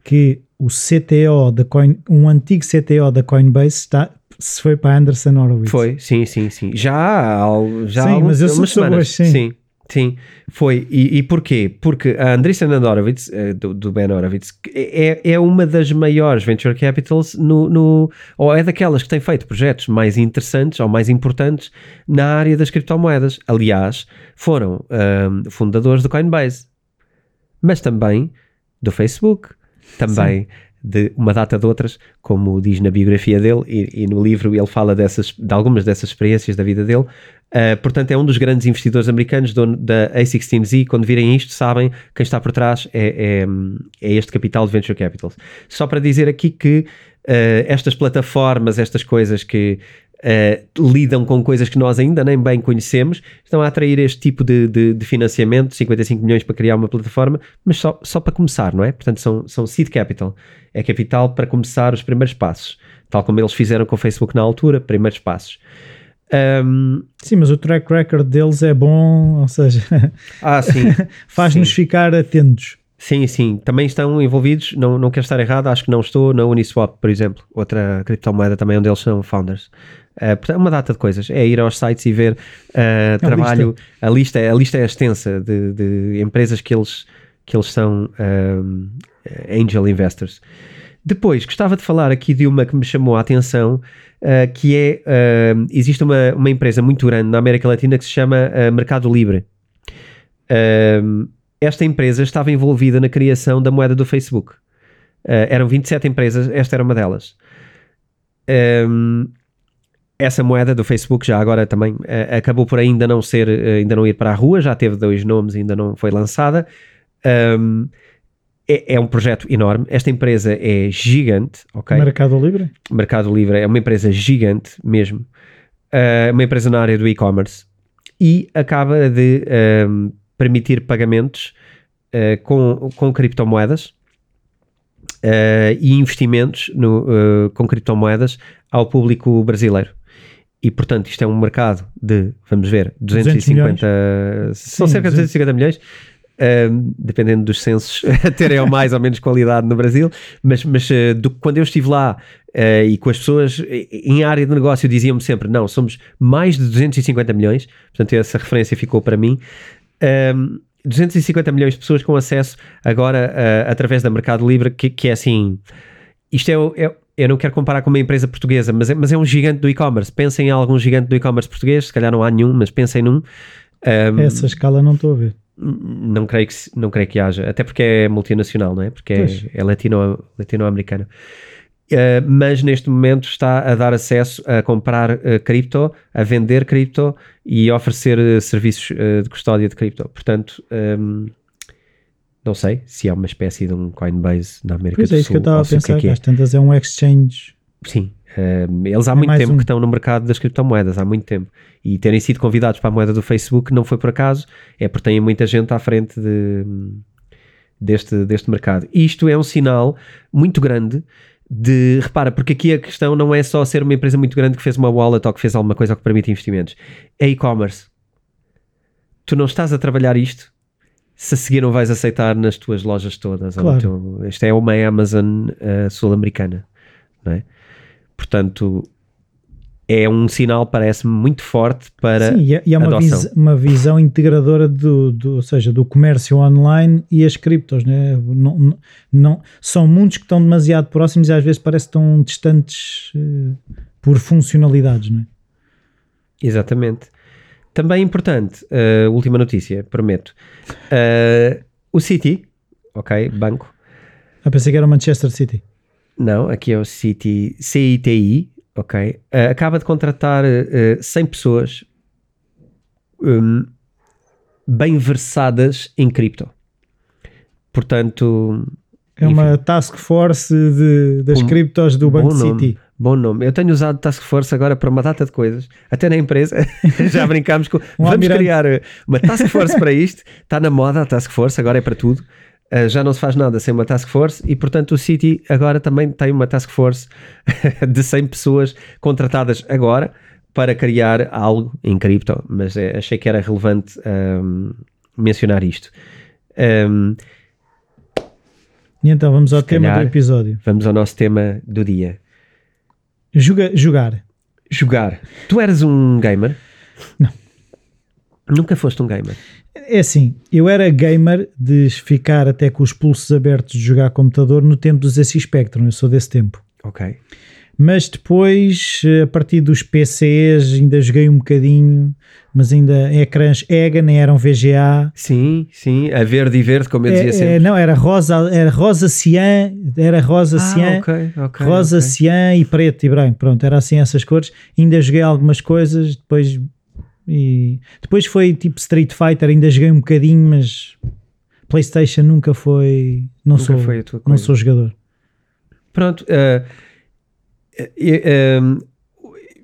que o CTO da Coin, um antigo CTO da Coinbase está, se foi para Anderson Horowitz. Foi, sim, sim, sim. Já, já sim, há mas eu sou semanas. Hoje, sim. sim. Sim, foi. E, e porquê? Porque a Andreessen Horowitz, eh, do, do, Ben Horowitz, é, é uma das maiores venture capitals no, no, ou é daquelas que tem feito projetos mais interessantes ou mais importantes na área das criptomoedas. Aliás, foram um, fundadores do Coinbase, mas também do Facebook, também de uma data de outras, como diz na biografia dele e, e no livro ele fala dessas, de algumas dessas experiências da vida dele. Uh, portanto, é um dos grandes investidores americanos dono da A16Z. Quando virem isto, sabem quem está por trás é, é, é este capital de Venture Capital. Só para dizer aqui que uh, estas plataformas, estas coisas que uh, lidam com coisas que nós ainda nem bem conhecemos, estão a atrair este tipo de, de, de, financiamento, 55 milhões para criar uma plataforma, mas só, só para começar, não é? Portanto, são, são seed capital, é capital para começar os primeiros passos, tal como eles fizeram com o Facebook na altura, primeiros passos. Um, sim, mas o track record deles é bom, ou seja, ah, faz-nos ficar atentos. Sim, sim, também estão envolvidos, não, não quero estar errado, acho que não estou na Uniswap, por exemplo, outra criptomoeda também onde eles são founders. Uh, uma data de coisas, é ir aos sites e ver uh, trabalho, lista. a lista, a lista é extensa de, de empresas que eles, que eles são uh, angel investors. Depois, gostava de falar aqui de uma que me chamou a atenção, uh, que é, uh, existe uma, uma empresa muito grande na América Latina que se chama uh, Mercado Livre. esta empresa estava envolvida na criação da moeda do Facebook. eram 27 empresas, esta era uma delas. Essa moeda do Facebook já agora também acabou por ainda não ser, ainda não ir para a rua, já teve dois nomes, ainda não foi lançada. Um, é, é, um projeto enorme. Esta empresa é gigante, ok? Mercado Livre? Mercado Livre é uma empresa gigante mesmo. Uh, uma empresa na área do e-commerce e acaba de uh, permitir pagamentos uh, com, com criptomoedas e investimentos no, com criptomoedas ao público brasileiro. E portanto, isto é um mercado de, vamos ver, 250, são cerca de 250 milhões. Dependendo dos censos, terem ou mais ou menos qualidade no Brasil, mas, mas uh, do, quando eu estive lá uh, e com as pessoas em área de negócio diziam-me sempre, não, somos mais de 250 milhões, portanto essa referência ficou para mim. Um, 250 milhões de pessoas com acesso agora uh, através da Mercado Livre, que, que é assim, isto é, é, eu não quero comparar com uma empresa portuguesa, mas é, mas é um gigante do e-commerce. Pensem em algum gigante do e-commerce português, se calhar não há nenhum, mas pensem num. Um, Essa escala não estou a ver. Não creio, que, não creio que haja, até porque é multinacional, não é? Porque é, é latino, latino-americana. Uh, mas neste momento está a dar acesso a comprar uh, cripto, a vender cripto e a oferecer uh, serviços de custódia de cripto. Portanto, um, não sei se é uma espécie de um Coinbase na América pois do é, Sul. que eu estava a pensar, que, é. às tantas é um exchange. Sim, Uh, eles há é muito tempo um. que estão no mercado das criptomoedas, há muito tempo. E terem sido convidados para a moeda do Facebook não foi por acaso, é porque têm muita gente à frente de, deste, deste mercado. E isto é um sinal muito grande de, repara, porque aqui a questão não é só ser uma empresa muito grande que fez uma wallet ou que fez alguma coisa que permite investimentos. É e-commerce. Tu não estás a trabalhar isto se a seguir não vais aceitar nas tuas lojas todas. Claro. Teu, isto é uma Amazon uh, sul-americana, não é? Portanto, é um sinal, parece-me, muito forte para Sim, e é, uma, vis, uma visão integradora do, do, ou seja, do comércio online e as criptos, né? não, não, não, são mundos que estão demasiado próximos e às vezes parecem tão distantes uh, por funcionalidades, não é? Exatamente. Também importante, uh, última notícia, prometo. Uh, o City, ok, banco. Ah, pensei que era o Manchester City. Não, aqui é o City, CITI, ok? Uh, acaba de contratar uh, eh, 100 pessoas um, bem versadas em cripto. Portanto. É enfim, uma task force de, das um, criptos do Banco City. Bom nome. Eu tenho usado Task Force agora para uma data de coisas. Até na empresa já brincámos com. Um vamos almirante. criar uma Task Force para isto. Está na moda a Task Force, agora é para tudo. Uh, já não se faz nada sem uma task force e, portanto, o City agora também tem uma task force de 100 pessoas contratadas agora para criar algo em cripto, mas é, achei que era relevante um, mencionar isto. Um, e então vamos ao tema calhar, do episódio. Vamos ao nosso tema do dia. Juga, jogar. Jogar. Tu eras um gamer? Não. Nunca foste um gamer? É assim, eu era gamer de ficar até com os pulsos abertos de jogar computador no tempo dos ZX Spectrum, eu sou desse tempo. Ok. Mas depois, a partir dos PCs, ainda joguei um bocadinho, mas ainda ecrãs EGA, nem eram VGA. Sim, sim, a verde e verde, como eu dizia é, sempre. É, não, era rosa, era rosa cian, era rosa ah, cian, okay, okay, rosa okay. cian e preto e branco, pronto, era assim essas cores. Ainda joguei algumas coisas, depois e depois foi tipo Street Fighter, ainda joguei um bocadinho, mas PlayStation nunca foi. Não, nunca sou, foi não sou jogador. Pronto, uh,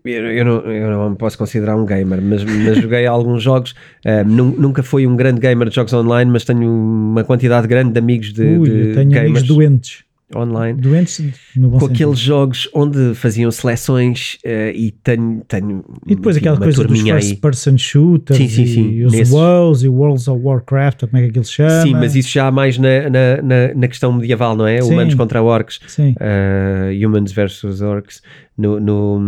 eu, eu, não, eu não me posso considerar um gamer, mas, mas joguei alguns jogos. Uh, nunca fui um grande gamer de jogos online, mas tenho uma quantidade grande de amigos de, Ui, de tenho gamers amigos doentes. Online. Doentes no bom Com sentido. aqueles jogos onde faziam seleções uh, e tenho, tenho E depois enfim, aquela uma coisa dos first aí. person shooters Sim, sim, e sim, os nesses. WoWs e Worlds of Warcraft, ou como é que aquilo se chama. Sim, mas isso já mais na, na, na, na questão medieval, não é? Sim. Humanos contra orcs. Sim, uh, Humans versus Orcs no, no,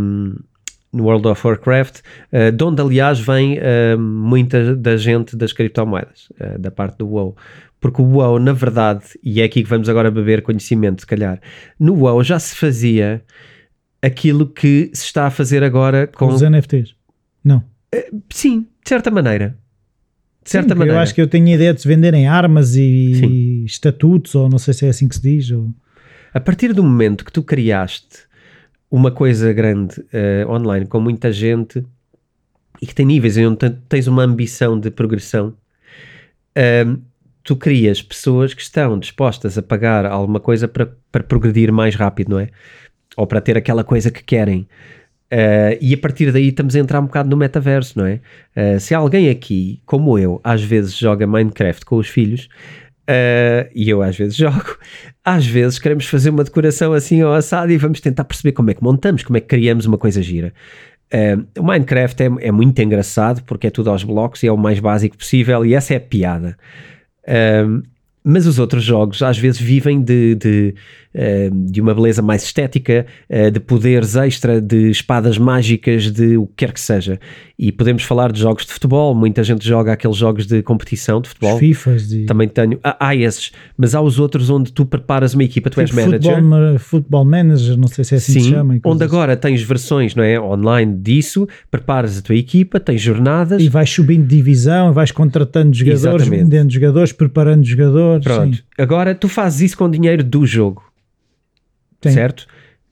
no World of Warcraft, uh, de onde aliás vem uh, muita da gente das criptomoedas, da parte do WoW. Porque o WoW, na verdade, e é aqui que vamos agora beber conhecimento, se calhar, no WoW já se fazia aquilo que se está a fazer agora com. os NFTs. Não. Sim, de certa maneira. De certa Sim, maneira. Eu acho que eu tenho a ideia de se venderem armas e Sim. estatutos, ou não sei se é assim que se diz. Ou... A partir do momento que tu criaste uma coisa grande eh, online com muita gente e que tem níveis e onde te- tens uma ambição de progressão, ehm, tu crias pessoas que estão dispostas a pagar alguma coisa para, para progredir mais rápido, não é? Ou para ter aquela coisa que querem. Eh, e a partir daí estamos a entrar um bocado no metaverso, não é? Eh, se alguém aqui, como eu, às vezes joga Minecraft com os filhos, eh, e eu às vezes jogo, às vezes queremos fazer uma decoração assim ao assado e vamos tentar perceber como é que montamos, como é que criamos uma coisa gira. Eh, o Minecraft é, é muito engraçado porque é tudo aos blocos e é o mais básico possível e essa é a piada. Um, mas os outros jogos às vezes vivem de, de, de uma beleza mais estética, uh, de poderes extra, de espadas mágicas, de o que quer que seja. E podemos falar de jogos de futebol, muita gente joga aqueles jogos de competição de futebol. Os FIFAs e Também tenho. Ah, há esses, mas há os outros onde tu preparas uma equipa, tu és Tipo manager. Futebol, futebol manager, não sei se é assim que se Sim, chama. onde agora tens versões não é, online disso, preparas a tua equipa, tens jornadas. assim. E vais subindo de divisão, vais contratando jogadores, Exatamente. vendendo jogadores, preparando jogadores. Pronto. sim. Agora tu fazes isso com dinheiro do jogo. Sim. certo?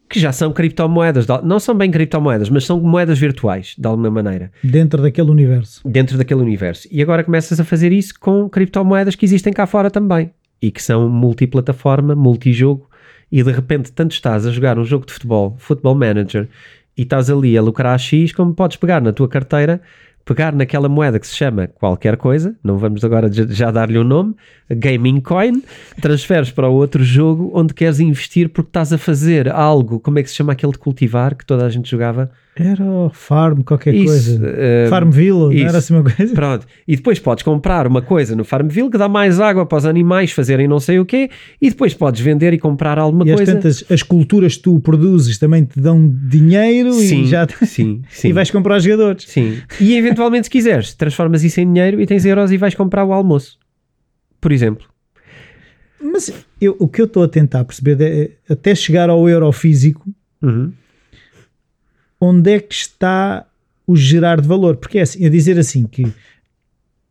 Que já são criptomoedas, não são bem criptomoedas, mas são moedas virtuais, de alguma maneira, Dentro daquele universo. dentro daquele universo. E agora começas a fazer isso com criptomoedas que existem cá fora também e que são multiplataforma, multijogo. E de repente, tanto estás a jogar um jogo de futebol, Football Manager, e estás ali a lucrar a X, como podes pegar na tua carteira, pegar naquela moeda que se chama qualquer coisa, não vamos agora já- dar-lhe um nome, Gaming Coin, transferes para outro jogo onde queres investir porque estás a fazer algo, como é que se chama aquele de cultivar que toda a gente jogava? Era o Farm, qualquer Isso, coisa. eh, Farmville, era assim uma coisa? Pronto. E depois podes comprar uma coisa no Farmville que dá mais água para os animais fazerem não sei o quê, e depois podes vender e comprar alguma E coisa. tantas, as culturas que tu produzes também te dão dinheiro sim, e já sim, sim. e vais comprar jogadores. Sim. E eventualmente, se quiseres, transformas isso em dinheiro e tens euros e vais comprar o almoço. Por exemplo. Mas eu- o que eu estou a tentar perceber é até chegar ao euro físico, Uhum. Onde é que está o gerar de valor? Porque é assim, eu dizer assim que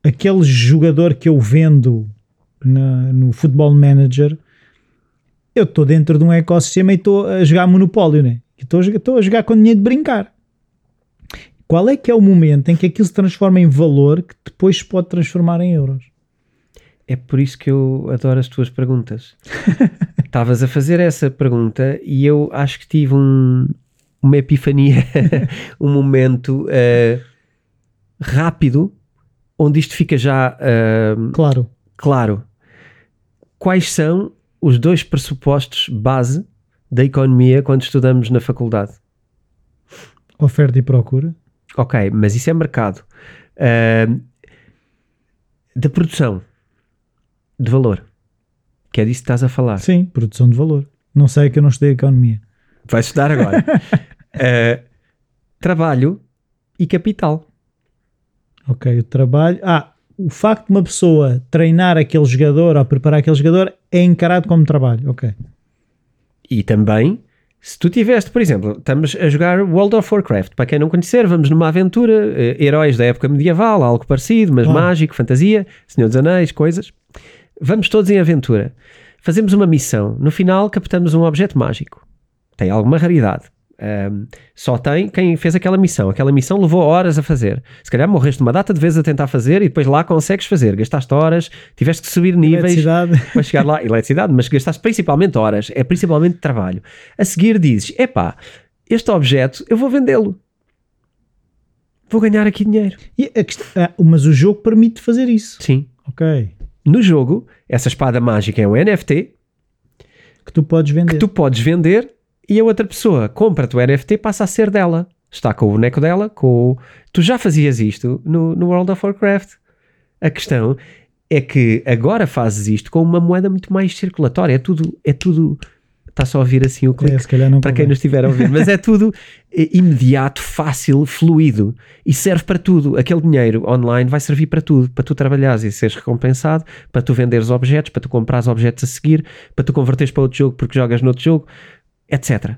aquele jogador que eu vendo na- no Football Manager, eu estou dentro de um ecossistema e estou a jogar Monopólio, né? Estou a, a jogar com dinheiro de brincar. Qual é que é o momento em que aquilo se transforma em valor que depois se pode transformar em euros? É por isso que eu adoro as tuas perguntas. Estavas a fazer essa pergunta e eu acho que tive um- uma epifania, um momento eh, rápido onde isto fica já eh, Claro, claro. Quais são os dois pressupostos base da economia quando estudamos na faculdade? oferta e procura. Ok, mas isso é mercado. Ahm, da produção de valor, que é disso que estás a falar. Sim, produção de valor. Não sei que eu não estudei economia. Vais estudar agora. Ah, trabalho e capital. Ok, o trabalho. Ah, o facto de uma pessoa treinar aquele jogador ou preparar aquele jogador é encarado como trabalho. Ok. E também, se tu tiveste, por exemplo, estamos a jogar World of Warcraft. Para quem não conhecer, vamos numa aventura, eh, heróis da época medieval, algo parecido, mas Claro. mágico, fantasia, Senhor dos Anéis, coisas. Vamos todos em aventura. Fazemos uma missão. No final, captamos um objeto mágico. Tem alguma raridade. Ahm, só tem quem fez aquela missão. Aquela missão levou horas a fazer. Se calhar morreste uma data de vezes a tentar fazer e depois lá consegues fazer. Gastaste horas, tiveste que subir níveis para chegar lá, eletricidade, mas gastaste principalmente horas, é principalmente trabalho. A seguir dizes: epá, este objeto eu vou vendê-lo. vou ganhar aqui dinheiro. E questão- ah, mas o jogo permite fazer isso. Sim. Ok. No jogo, essa espada mágica é um NFT Que tu podes vender. que tu podes vender e a outra pessoa compra-te o NFT passa a ser dela. Está com o boneco dela, com o... Tu já fazias isto no, no World of Warcraft. A questão é que agora fazes isto com uma moeda muito mais circulatória. É tudo... É tudo está só a ouvir assim o clique. É, se calhar não para quem nos estiver a ouvir, mas é tudo imediato, fácil, fluido e serve para tudo. Aquele dinheiro online vai servir para tudo, para tu trabalhares e seres recompensado, para tu venderes objetos, para tu comprares objetos a seguir, para tu converteres para outro jogo porque jogas noutro jogo, etc.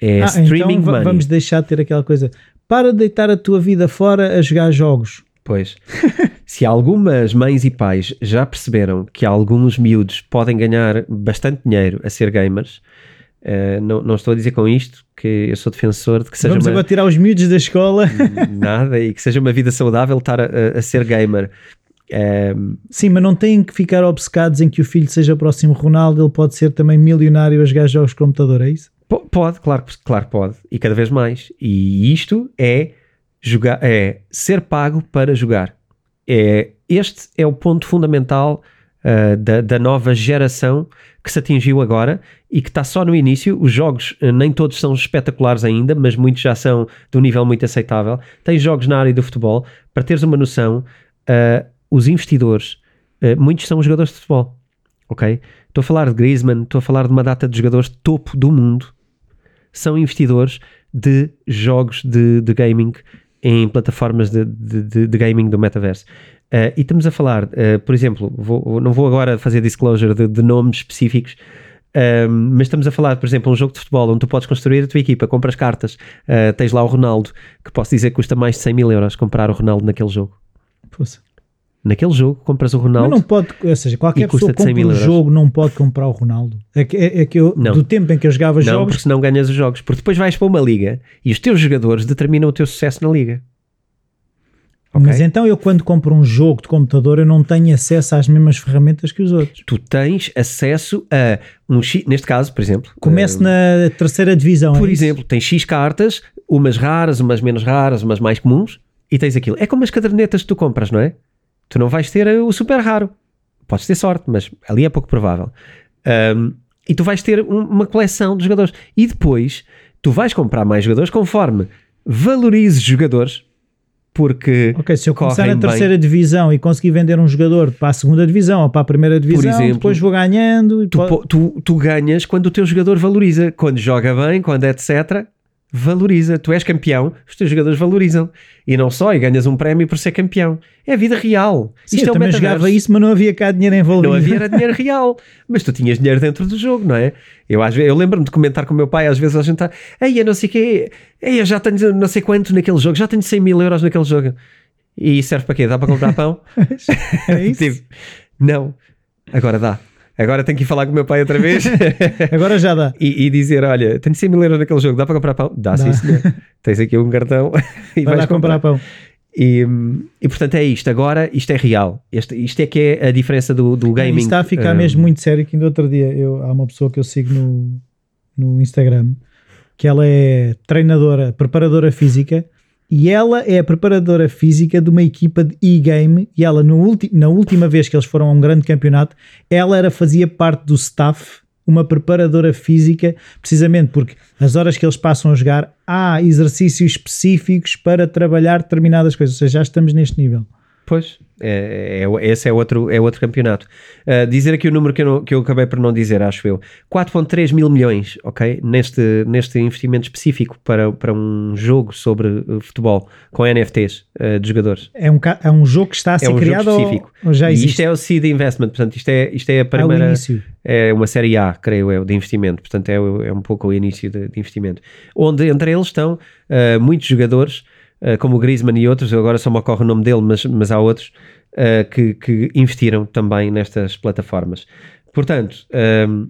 É Ah, streaming então money. vamos deixar de ter aquela coisa. Para de deitar a tua vida fora a jogar jogos. Pois. Se algumas mães e pais já perceberam que alguns miúdos podem ganhar bastante dinheiro a ser gamers, eh, não, não estou a dizer com isto que eu sou defensor de que seja Vamos uma, agora tirar os miúdos da escola. nada e que seja uma vida saudável estar a, a- a ser gamer. Eh, Sim, mas não têm que ficar obcecados em que o filho seja próximo Ronaldo. Ele pode ser também milionário a jogar jogos de computador, é isso? po- pode, claro, que- claro pode. E cada vez mais. E isto é jogar, é ser pago para jogar. É, este é o ponto fundamental ah, da, da nova geração que se atingiu agora e que está só no início. Os jogos ah, nem todos são espetaculares ainda, mas muitos já são de um nível muito aceitável. Tem jogos na área do futebol. Para teres uma noção, ah, os investidores, ah, muitos são jogadores de futebol. Ok? Estou a falar de Griezmann, estou a falar de uma data de jogadores de topo do mundo. São investidores de jogos de, de gaming em plataformas de, de, de- gaming do metaverso. Uh, e estamos a falar, uh, por exemplo, vou- não vou agora fazer disclosure de, de nomes específicos, mas estamos a falar, por exemplo, um jogo de futebol onde tu podes construir a tua equipa, compras cartas, tens lá o Ronaldo, que posso dizer que custa mais de 100 mil euros comprar o Ronaldo naquele jogo. Poça. Naquele jogo, compras o Mas Ronaldo. não pode, ou seja, qualquer pessoa que 100 compra um jogo não pode comprar o Ronaldo. É que, é, é que eu, Não. do tempo em que eu jogava Não, jogos, porque senão ganhas os jogos. Porque depois vais para uma liga e os teus jogadores determinam o teu sucesso na liga. Ok? mas então eu quando compro um jogo de computador eu não tenho acesso às mesmas ferramentas que os outros. Tu tens acesso a um X, neste caso, por exemplo. Começo eh, na terceira divisão. Por é isso? exemplo, tens X cartas, umas raras, umas menos raras, umas mais comuns, e tens aquilo. É como as cadernetas que tu compras, não é? Tu não vais ter o super raro. Podes ter sorte, mas ali é pouco provável. Ahm, e tu vais ter um- uma coleção de jogadores. E depois, tu vais comprar mais jogadores conforme valorizes jogadores, porque Ok, se eu começar na correm bem. terceira divisão e conseguir vender um jogador para a segunda divisão ou para a primeira divisão, exemplo, depois vou ganhando. E tu, pode- po- tu, tu ganhas quando o teu jogador valoriza. Quando joga bem, quando etc., valoriza. Tu és campeão, os teus jogadores valorizam. E não só, e ganhas um prémio por ser campeão. É a vida real. Sim, Isto eu é também metaverso. jogava isso, mas não havia cá dinheiro envolvido. Não havia era dinheiro real, mas tu tinhas dinheiro dentro do jogo, não é? Eu, às vezes, eu lembro-me de comentar com o meu pai, às vezes a gente está, ei, eu não sei o quê, ei, eu já tenho não sei quanto naquele jogo, já tenho 100 mil euros naquele jogo. E serve para quê? Dá para comprar pão? É isso? Tipo, não, agora dá. Agora tenho que ir falar com o meu pai outra vez Agora já dá. e, e dizer: Olha, tenho 100 mil euros naquele jogo, dá para comprar pão? Dá, sim, Dá. senhor. Tens aqui um cartão e Vai vais lá comprar pão. E, e portanto é isto. Agora isto é real. Este, isto é que é a diferença do, do gaming. Isto está a ficar ah, mesmo muito sério que ainda outro dia eu, há uma pessoa que eu sigo no, no Instagram que ela é treinadora, preparadora física e ela é a preparadora física de uma equipa de e-game e ela no na última vez que eles foram a um grande campeonato ela era, fazia parte do staff uma preparadora física precisamente porque as horas que eles passam a jogar há exercícios específicos para trabalhar determinadas coisas, ou seja, já estamos neste nível Pois, é, é- esse é outro, é outro campeonato. Ah, dizer aqui o número que eu, não- que eu acabei por não dizer, acho eu: 4,3 mil milhões, ok? Neste, neste investimento específico para, para um jogo sobre uh, futebol com NFTs uh, de jogadores. é um, é um jogo que está a ser É um jogo criado ou- específico. ou já e existe? isto é o seed investment, portanto, isto é, isto é a primeira. início. É uma série A, creio eu, de investimento. Portanto, é, é um pouco o início de, de investimento. Onde entre eles estão ah, muitos jogadores, ah, como o Griezmann e outros, agora só me ocorre o nome dele, mas, mas há outros, ah, que, que investiram também nestas plataformas. Portanto, ahm,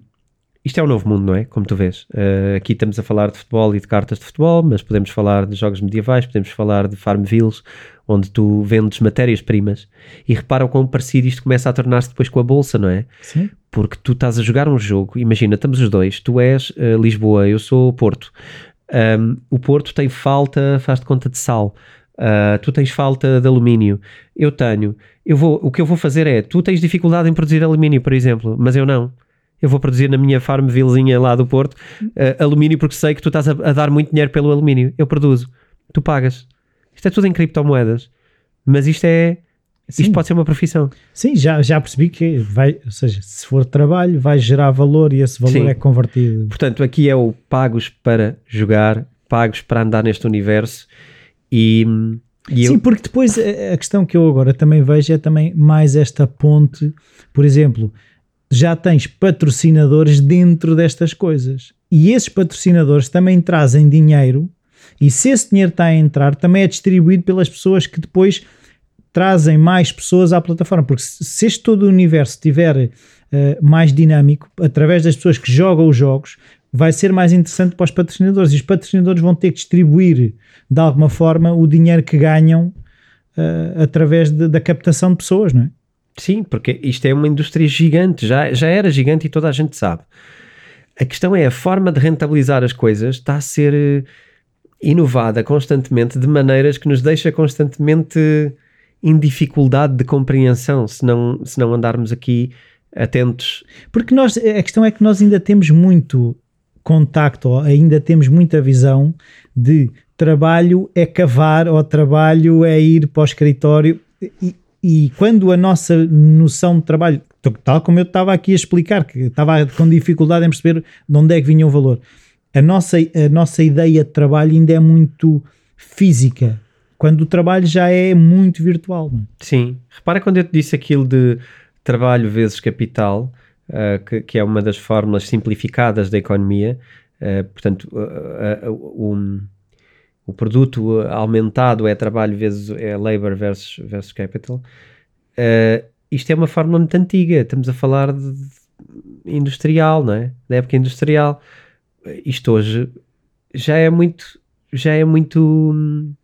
isto é um novo mundo, não é? Como tu vês. Ah, aqui estamos a falar de futebol e de cartas de futebol, mas podemos falar de jogos medievais, podemos falar de Farmvilles, onde tu vendes matérias-primas. E repara o quão parecido isto começa a tornar-se depois com a bolsa, não é? Sim. porque tu estás a jogar um jogo, imagina, estamos os dois, tu és eh, Lisboa, eu sou Porto, Um, o Porto tem falta, faz de conta de sal. Uh, tu tens falta de alumínio. Eu tenho. Eu vou, o que eu vou fazer é, tu tens dificuldade em produzir alumínio, por exemplo, mas eu não. Eu vou produzir na minha farmvillezinha lá do Porto uh, alumínio porque sei que tu estás a, a, dar muito dinheiro pelo alumínio. Eu produzo. Tu pagas. Isto é tudo em criptomoedas. Mas isto é Sim. Isto pode ser uma profissão. Sim, já, já percebi que vai, ou seja, se for trabalho, vai gerar valor e esse valor Sim. é convertido. Portanto, aqui é o pagos para jogar, pagos para andar neste universo e. e Sim, eu... porque depois a questão que eu agora também vejo é também mais esta ponte, por exemplo, já tens patrocinadores dentro destas coisas e esses patrocinadores também trazem dinheiro e se esse dinheiro está a entrar, também é distribuído pelas pessoas que depois trazem mais pessoas à plataforma, porque se este todo o universo estiver uh, mais dinâmico, através das pessoas que jogam os jogos, vai ser mais interessante para os patrocinadores e os patrocinadores vão ter que distribuir de alguma forma o dinheiro que ganham uh, através de, da captação de pessoas, não é? Sim, porque isto é uma indústria gigante, já, já era gigante e toda a gente sabe. A questão é a forma de rentabilizar as coisas está a ser eh, inovada constantemente de maneiras que nos deixa constantemente em dificuldade de compreensão se não, se não andarmos aqui atentos. Porque nós, a questão é que nós ainda temos muito contacto, ainda temos muita visão de trabalho é cavar ou trabalho é ir para o escritório e, e quando a nossa noção de trabalho, tal como eu estava aqui a explicar, que estava com dificuldade em perceber de onde é que vinha o valor, a nossa, a nossa ideia de trabalho ainda é muito física, quando o trabalho já é muito virtual. Não é? Sim, repara quando eu te disse aquilo de trabalho vezes capital, uh, que, que, é uma das fórmulas simplificadas da economia, uh, portanto, uh, o, o produto aumentado é trabalho vezes é labor versus, versus capital. isto é uma fórmula muito antiga, estamos a falar de, de industrial, não é? Da época industrial. Isto hoje já é muito, já é muito hum,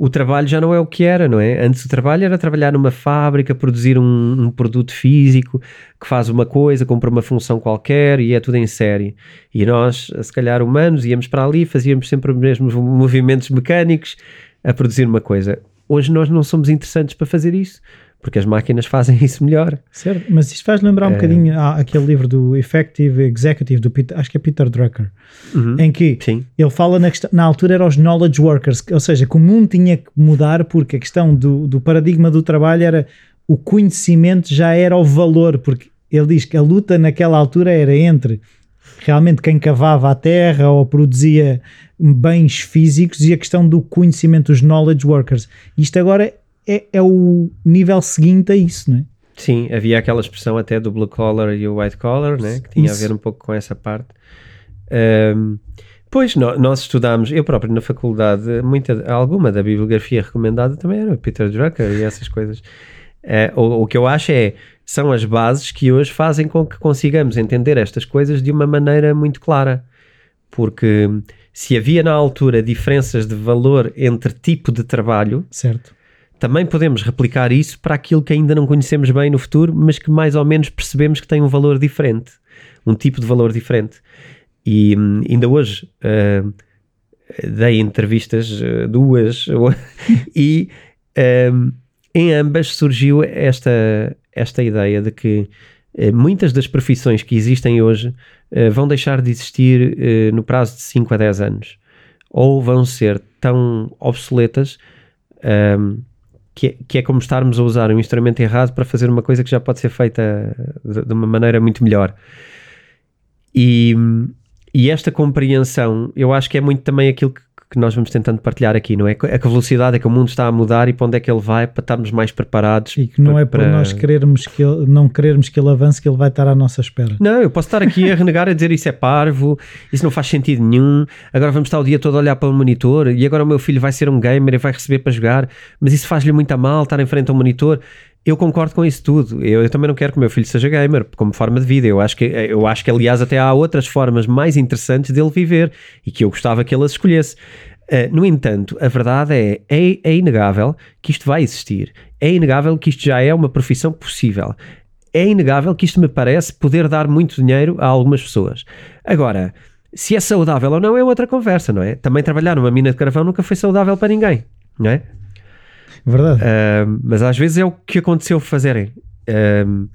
o trabalho já não é o que era, não é? Antes o trabalho era trabalhar numa fábrica, produzir um, um, produto físico que faz uma coisa, cumpre uma função qualquer e é tudo em série. E nós, se calhar humanos, íamos para ali, fazíamos sempre os mesmos movimentos mecânicos a produzir uma coisa. Hoje nós não somos interessantes para fazer isso porque as máquinas fazem isso melhor. Certo, mas isto faz lembrar um é... bocadinho aquele livro do Effective Executive, do Peter, acho que é Peter Drucker, uhum. em que Sim. ele fala na, questão, na altura eram os knowledge workers, ou seja, que o mundo tinha que mudar porque a questão do, do paradigma do trabalho era o conhecimento já era o valor, porque ele diz que a luta naquela altura era entre realmente quem cavava a terra ou produzia bens físicos e a questão do conhecimento, os knowledge workers. Isto agora é, é o nível seguinte a isso, não é? Sim, havia aquela expressão até do blue collar e o white collar, né? que tinha isso. a ver um pouco com essa parte. Um, pois, no, nós estudámos, eu próprio na faculdade, muita, alguma da bibliografia recomendada também era Peter Drucker e essas coisas. Uh, o, o, que eu acho é, são as bases que hoje fazem com que consigamos entender estas coisas de uma maneira muito clara. Porque se havia na altura diferenças de valor entre tipo de trabalho, certo também podemos replicar isso para aquilo que ainda não conhecemos bem no futuro, mas que mais ou menos percebemos que tem um valor diferente, um tipo de valor diferente. E hum, ainda hoje uh, dei entrevistas, uh, duas, e um, em ambas surgiu esta, esta ideia de que uh, muitas das profissões que existem hoje vão deixar de existir no prazo de 5 a 10 anos, ou vão ser tão obsoletas. Um, que é, que é como estarmos a usar um instrumento errado para fazer uma coisa que já pode ser feita de, de uma maneira muito melhor. E, e esta compreensão, eu acho que é muito também aquilo que, que nós vamos tentando partilhar aqui, não é? A que velocidade é que o mundo está a mudar e para onde é que ele vai para estarmos mais preparados. E que não para, é por para... nós querermos que ele, não querermos que ele avance que ele vai estar à nossa espera. Não, eu posso estar aqui a renegar, a dizer isso é parvo, isso não faz sentido nenhum, agora vamos estar o dia todo a olhar para o monitor e agora o meu filho vai ser um gamer e vai receber para jogar, mas isso faz-lhe muita mal estar em frente ao monitor. Eu concordo com isso tudo. Eu, eu, também não quero que o meu filho seja gamer como forma de vida. Eu acho que, eu acho que aliás, até há outras formas mais interessantes dele viver e que eu gostava que ele as escolhesse. Uh, no entanto, a verdade é, é, é inegável que isto vai existir. É inegável que isto já é uma profissão possível. É inegável que isto me parece poder dar muito dinheiro a algumas pessoas. Agora, Se é saudável ou não é outra conversa, não é? Também trabalhar numa mina de carvão nunca foi saudável para ninguém, não é? Verdade. Uh, mas às vezes é o que aconteceu fazerem. Uh,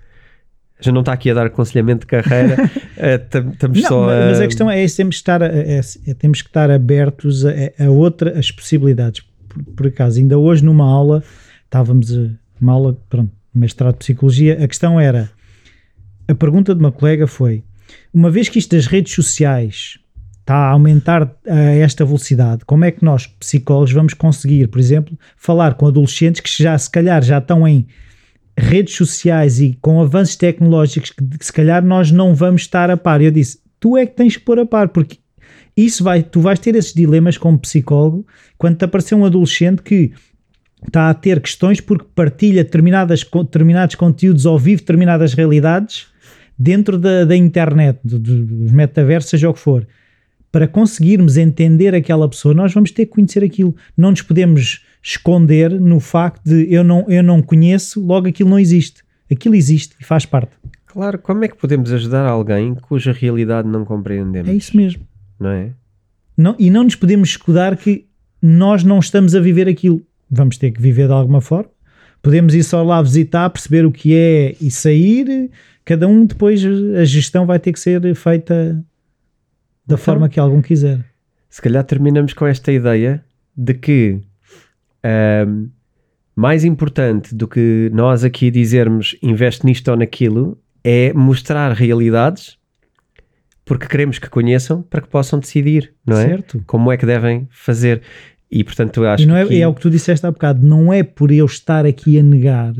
já não está aqui a dar aconselhamento de carreira, uh, estamos não, só Mas a questão é, temos que estar, é, é, temos que estar abertos a, a outra, as possibilidades. Por, por, acaso, ainda hoje numa aula, estávamos, uma aula, pronto, mestrado de Psicologia, a questão era, a pergunta de uma colega foi, uma vez que isto das redes sociais está a aumentar a esta velocidade, como é que nós, psicólogos, vamos conseguir, por exemplo, falar com adolescentes que já se calhar já estão em redes sociais e com avanços tecnológicos que, se calhar nós não vamos estar a par. Eu disse, tu é que tens que pôr a par, porque isso vai, tu vais ter esses dilemas como psicólogo quando te aparecer um adolescente que está a ter questões porque partilha determinadas, determinados conteúdos ou vive determinadas realidades dentro da, da internet, do, dos metaversos, seja o que for. Para conseguirmos entender aquela pessoa, nós vamos ter que conhecer aquilo. Não nos podemos esconder no facto de eu não, eu não conheço, logo aquilo não existe. Aquilo existe e faz parte. Claro, como é que podemos ajudar alguém cuja realidade não compreendemos? É isso mesmo. Não é? Não, e não nos podemos escudar que nós não estamos a viver aquilo. Vamos ter que viver de alguma forma. Podemos ir só lá visitar, perceber o que é e sair. Cada um depois a gestão vai ter que ser feita da então, forma que algum quiser. Se calhar terminamos com esta ideia de que um, mais importante do que nós aqui dizermos investe nisto ou naquilo é mostrar realidades porque queremos que conheçam para que possam decidir, não é? Certo. Como é que devem fazer. E portanto acho e não é, que. É o que tu disseste há bocado, não é por eu estar aqui a negar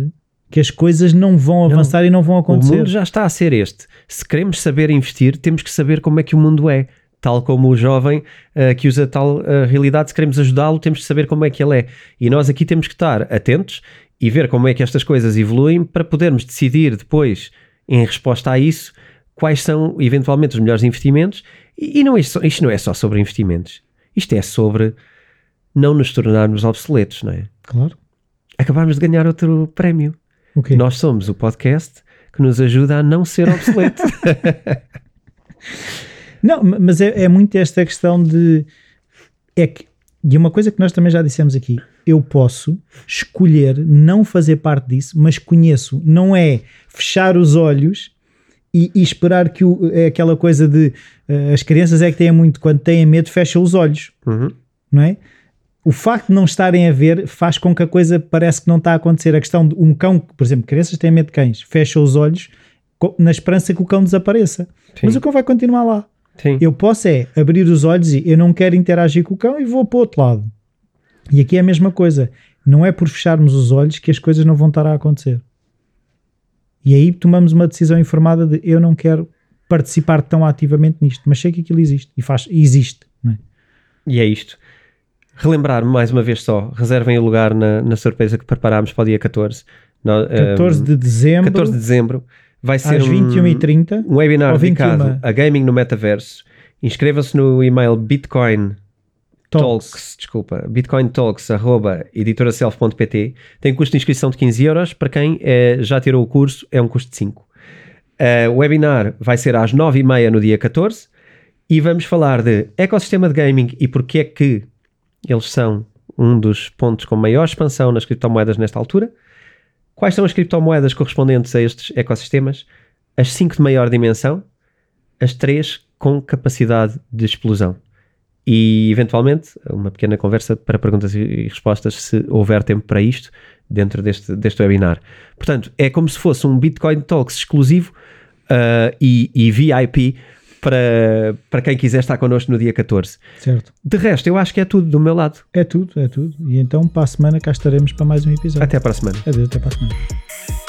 que as coisas não vão avançar não, e não vão acontecer. O mundo já está a ser este. Se queremos saber investir, temos que saber como é que o mundo é tal como o jovem uh, que usa tal uh, realidade, se queremos ajudá-lo, temos de saber como é que ele é. E nós aqui temos que estar atentos e ver como é que estas coisas evoluem para podermos decidir depois, em resposta a isso, quais são eventualmente os melhores investimentos. E, e não é só, isto não é só sobre investimentos, isto é sobre não nos tornarmos obsoletos, não é? Claro. Acabarmos de ganhar outro prémio. Okay. Nós somos o podcast que nos ajuda a não ser obsoleto. Não, mas é, é muito esta questão de. É que, e uma coisa que nós também já dissemos aqui, eu posso escolher não fazer parte disso, mas conheço. Não é fechar os olhos e, e esperar que o, é aquela coisa de uh, as crianças é que têm muito, quando têm medo, fecham os olhos, uhum. não é? O facto de não estarem a ver faz com que a coisa parece que não está a acontecer. A questão de um cão, por exemplo, crianças têm medo de cães, fecham os olhos na esperança que o cão desapareça. Sim. Mas o cão vai continuar lá. Sim. Eu posso é abrir os olhos e eu não quero interagir com o cão e vou para o outro lado. E aqui é a mesma coisa. Não é por fecharmos os olhos que as coisas não vão estar a acontecer. E aí tomamos uma decisão informada de eu não quero participar tão ativamente nisto, mas sei que aquilo existe e faz, existe. É? E é isto. Relembrar mais uma vez só, reservem o lugar na, na surpresa que preparámos para o dia 14. No, 14 um, de dezembro. 14 de dezembro vai ser às 21h30, um, webinar dedicado a gaming no metaverso. Inscreva-se no e-mail Bitcoin Talks, Talks desculpa, bitcointalks, arroba editoraself.pt. Tem custo de inscrição de 15 euros. Para quem é, já tirou o curso, é um custo de 5. Uh, o webinar vai ser às 9h30 no dia 14 e vamos falar de ecossistema de gaming e porque é que eles são um dos pontos com maior expansão nas criptomoedas nesta altura. Quais são as criptomoedas correspondentes a estes ecossistemas? As 5 de maior dimensão, as 3 com capacidade de explosão. E, eventualmente, uma pequena conversa para perguntas e respostas, se houver tempo para isto, dentro deste, deste webinar. Portanto, é como se fosse um Bitcoin Talks exclusivo uh, e, e VIP para, para quem quiser estar connosco no dia 14. Certo. De resto, eu acho que é tudo do meu lado. É tudo, é tudo. E então para a semana cá estaremos para mais um episódio. Até para a semana. Adeus, até para a semana.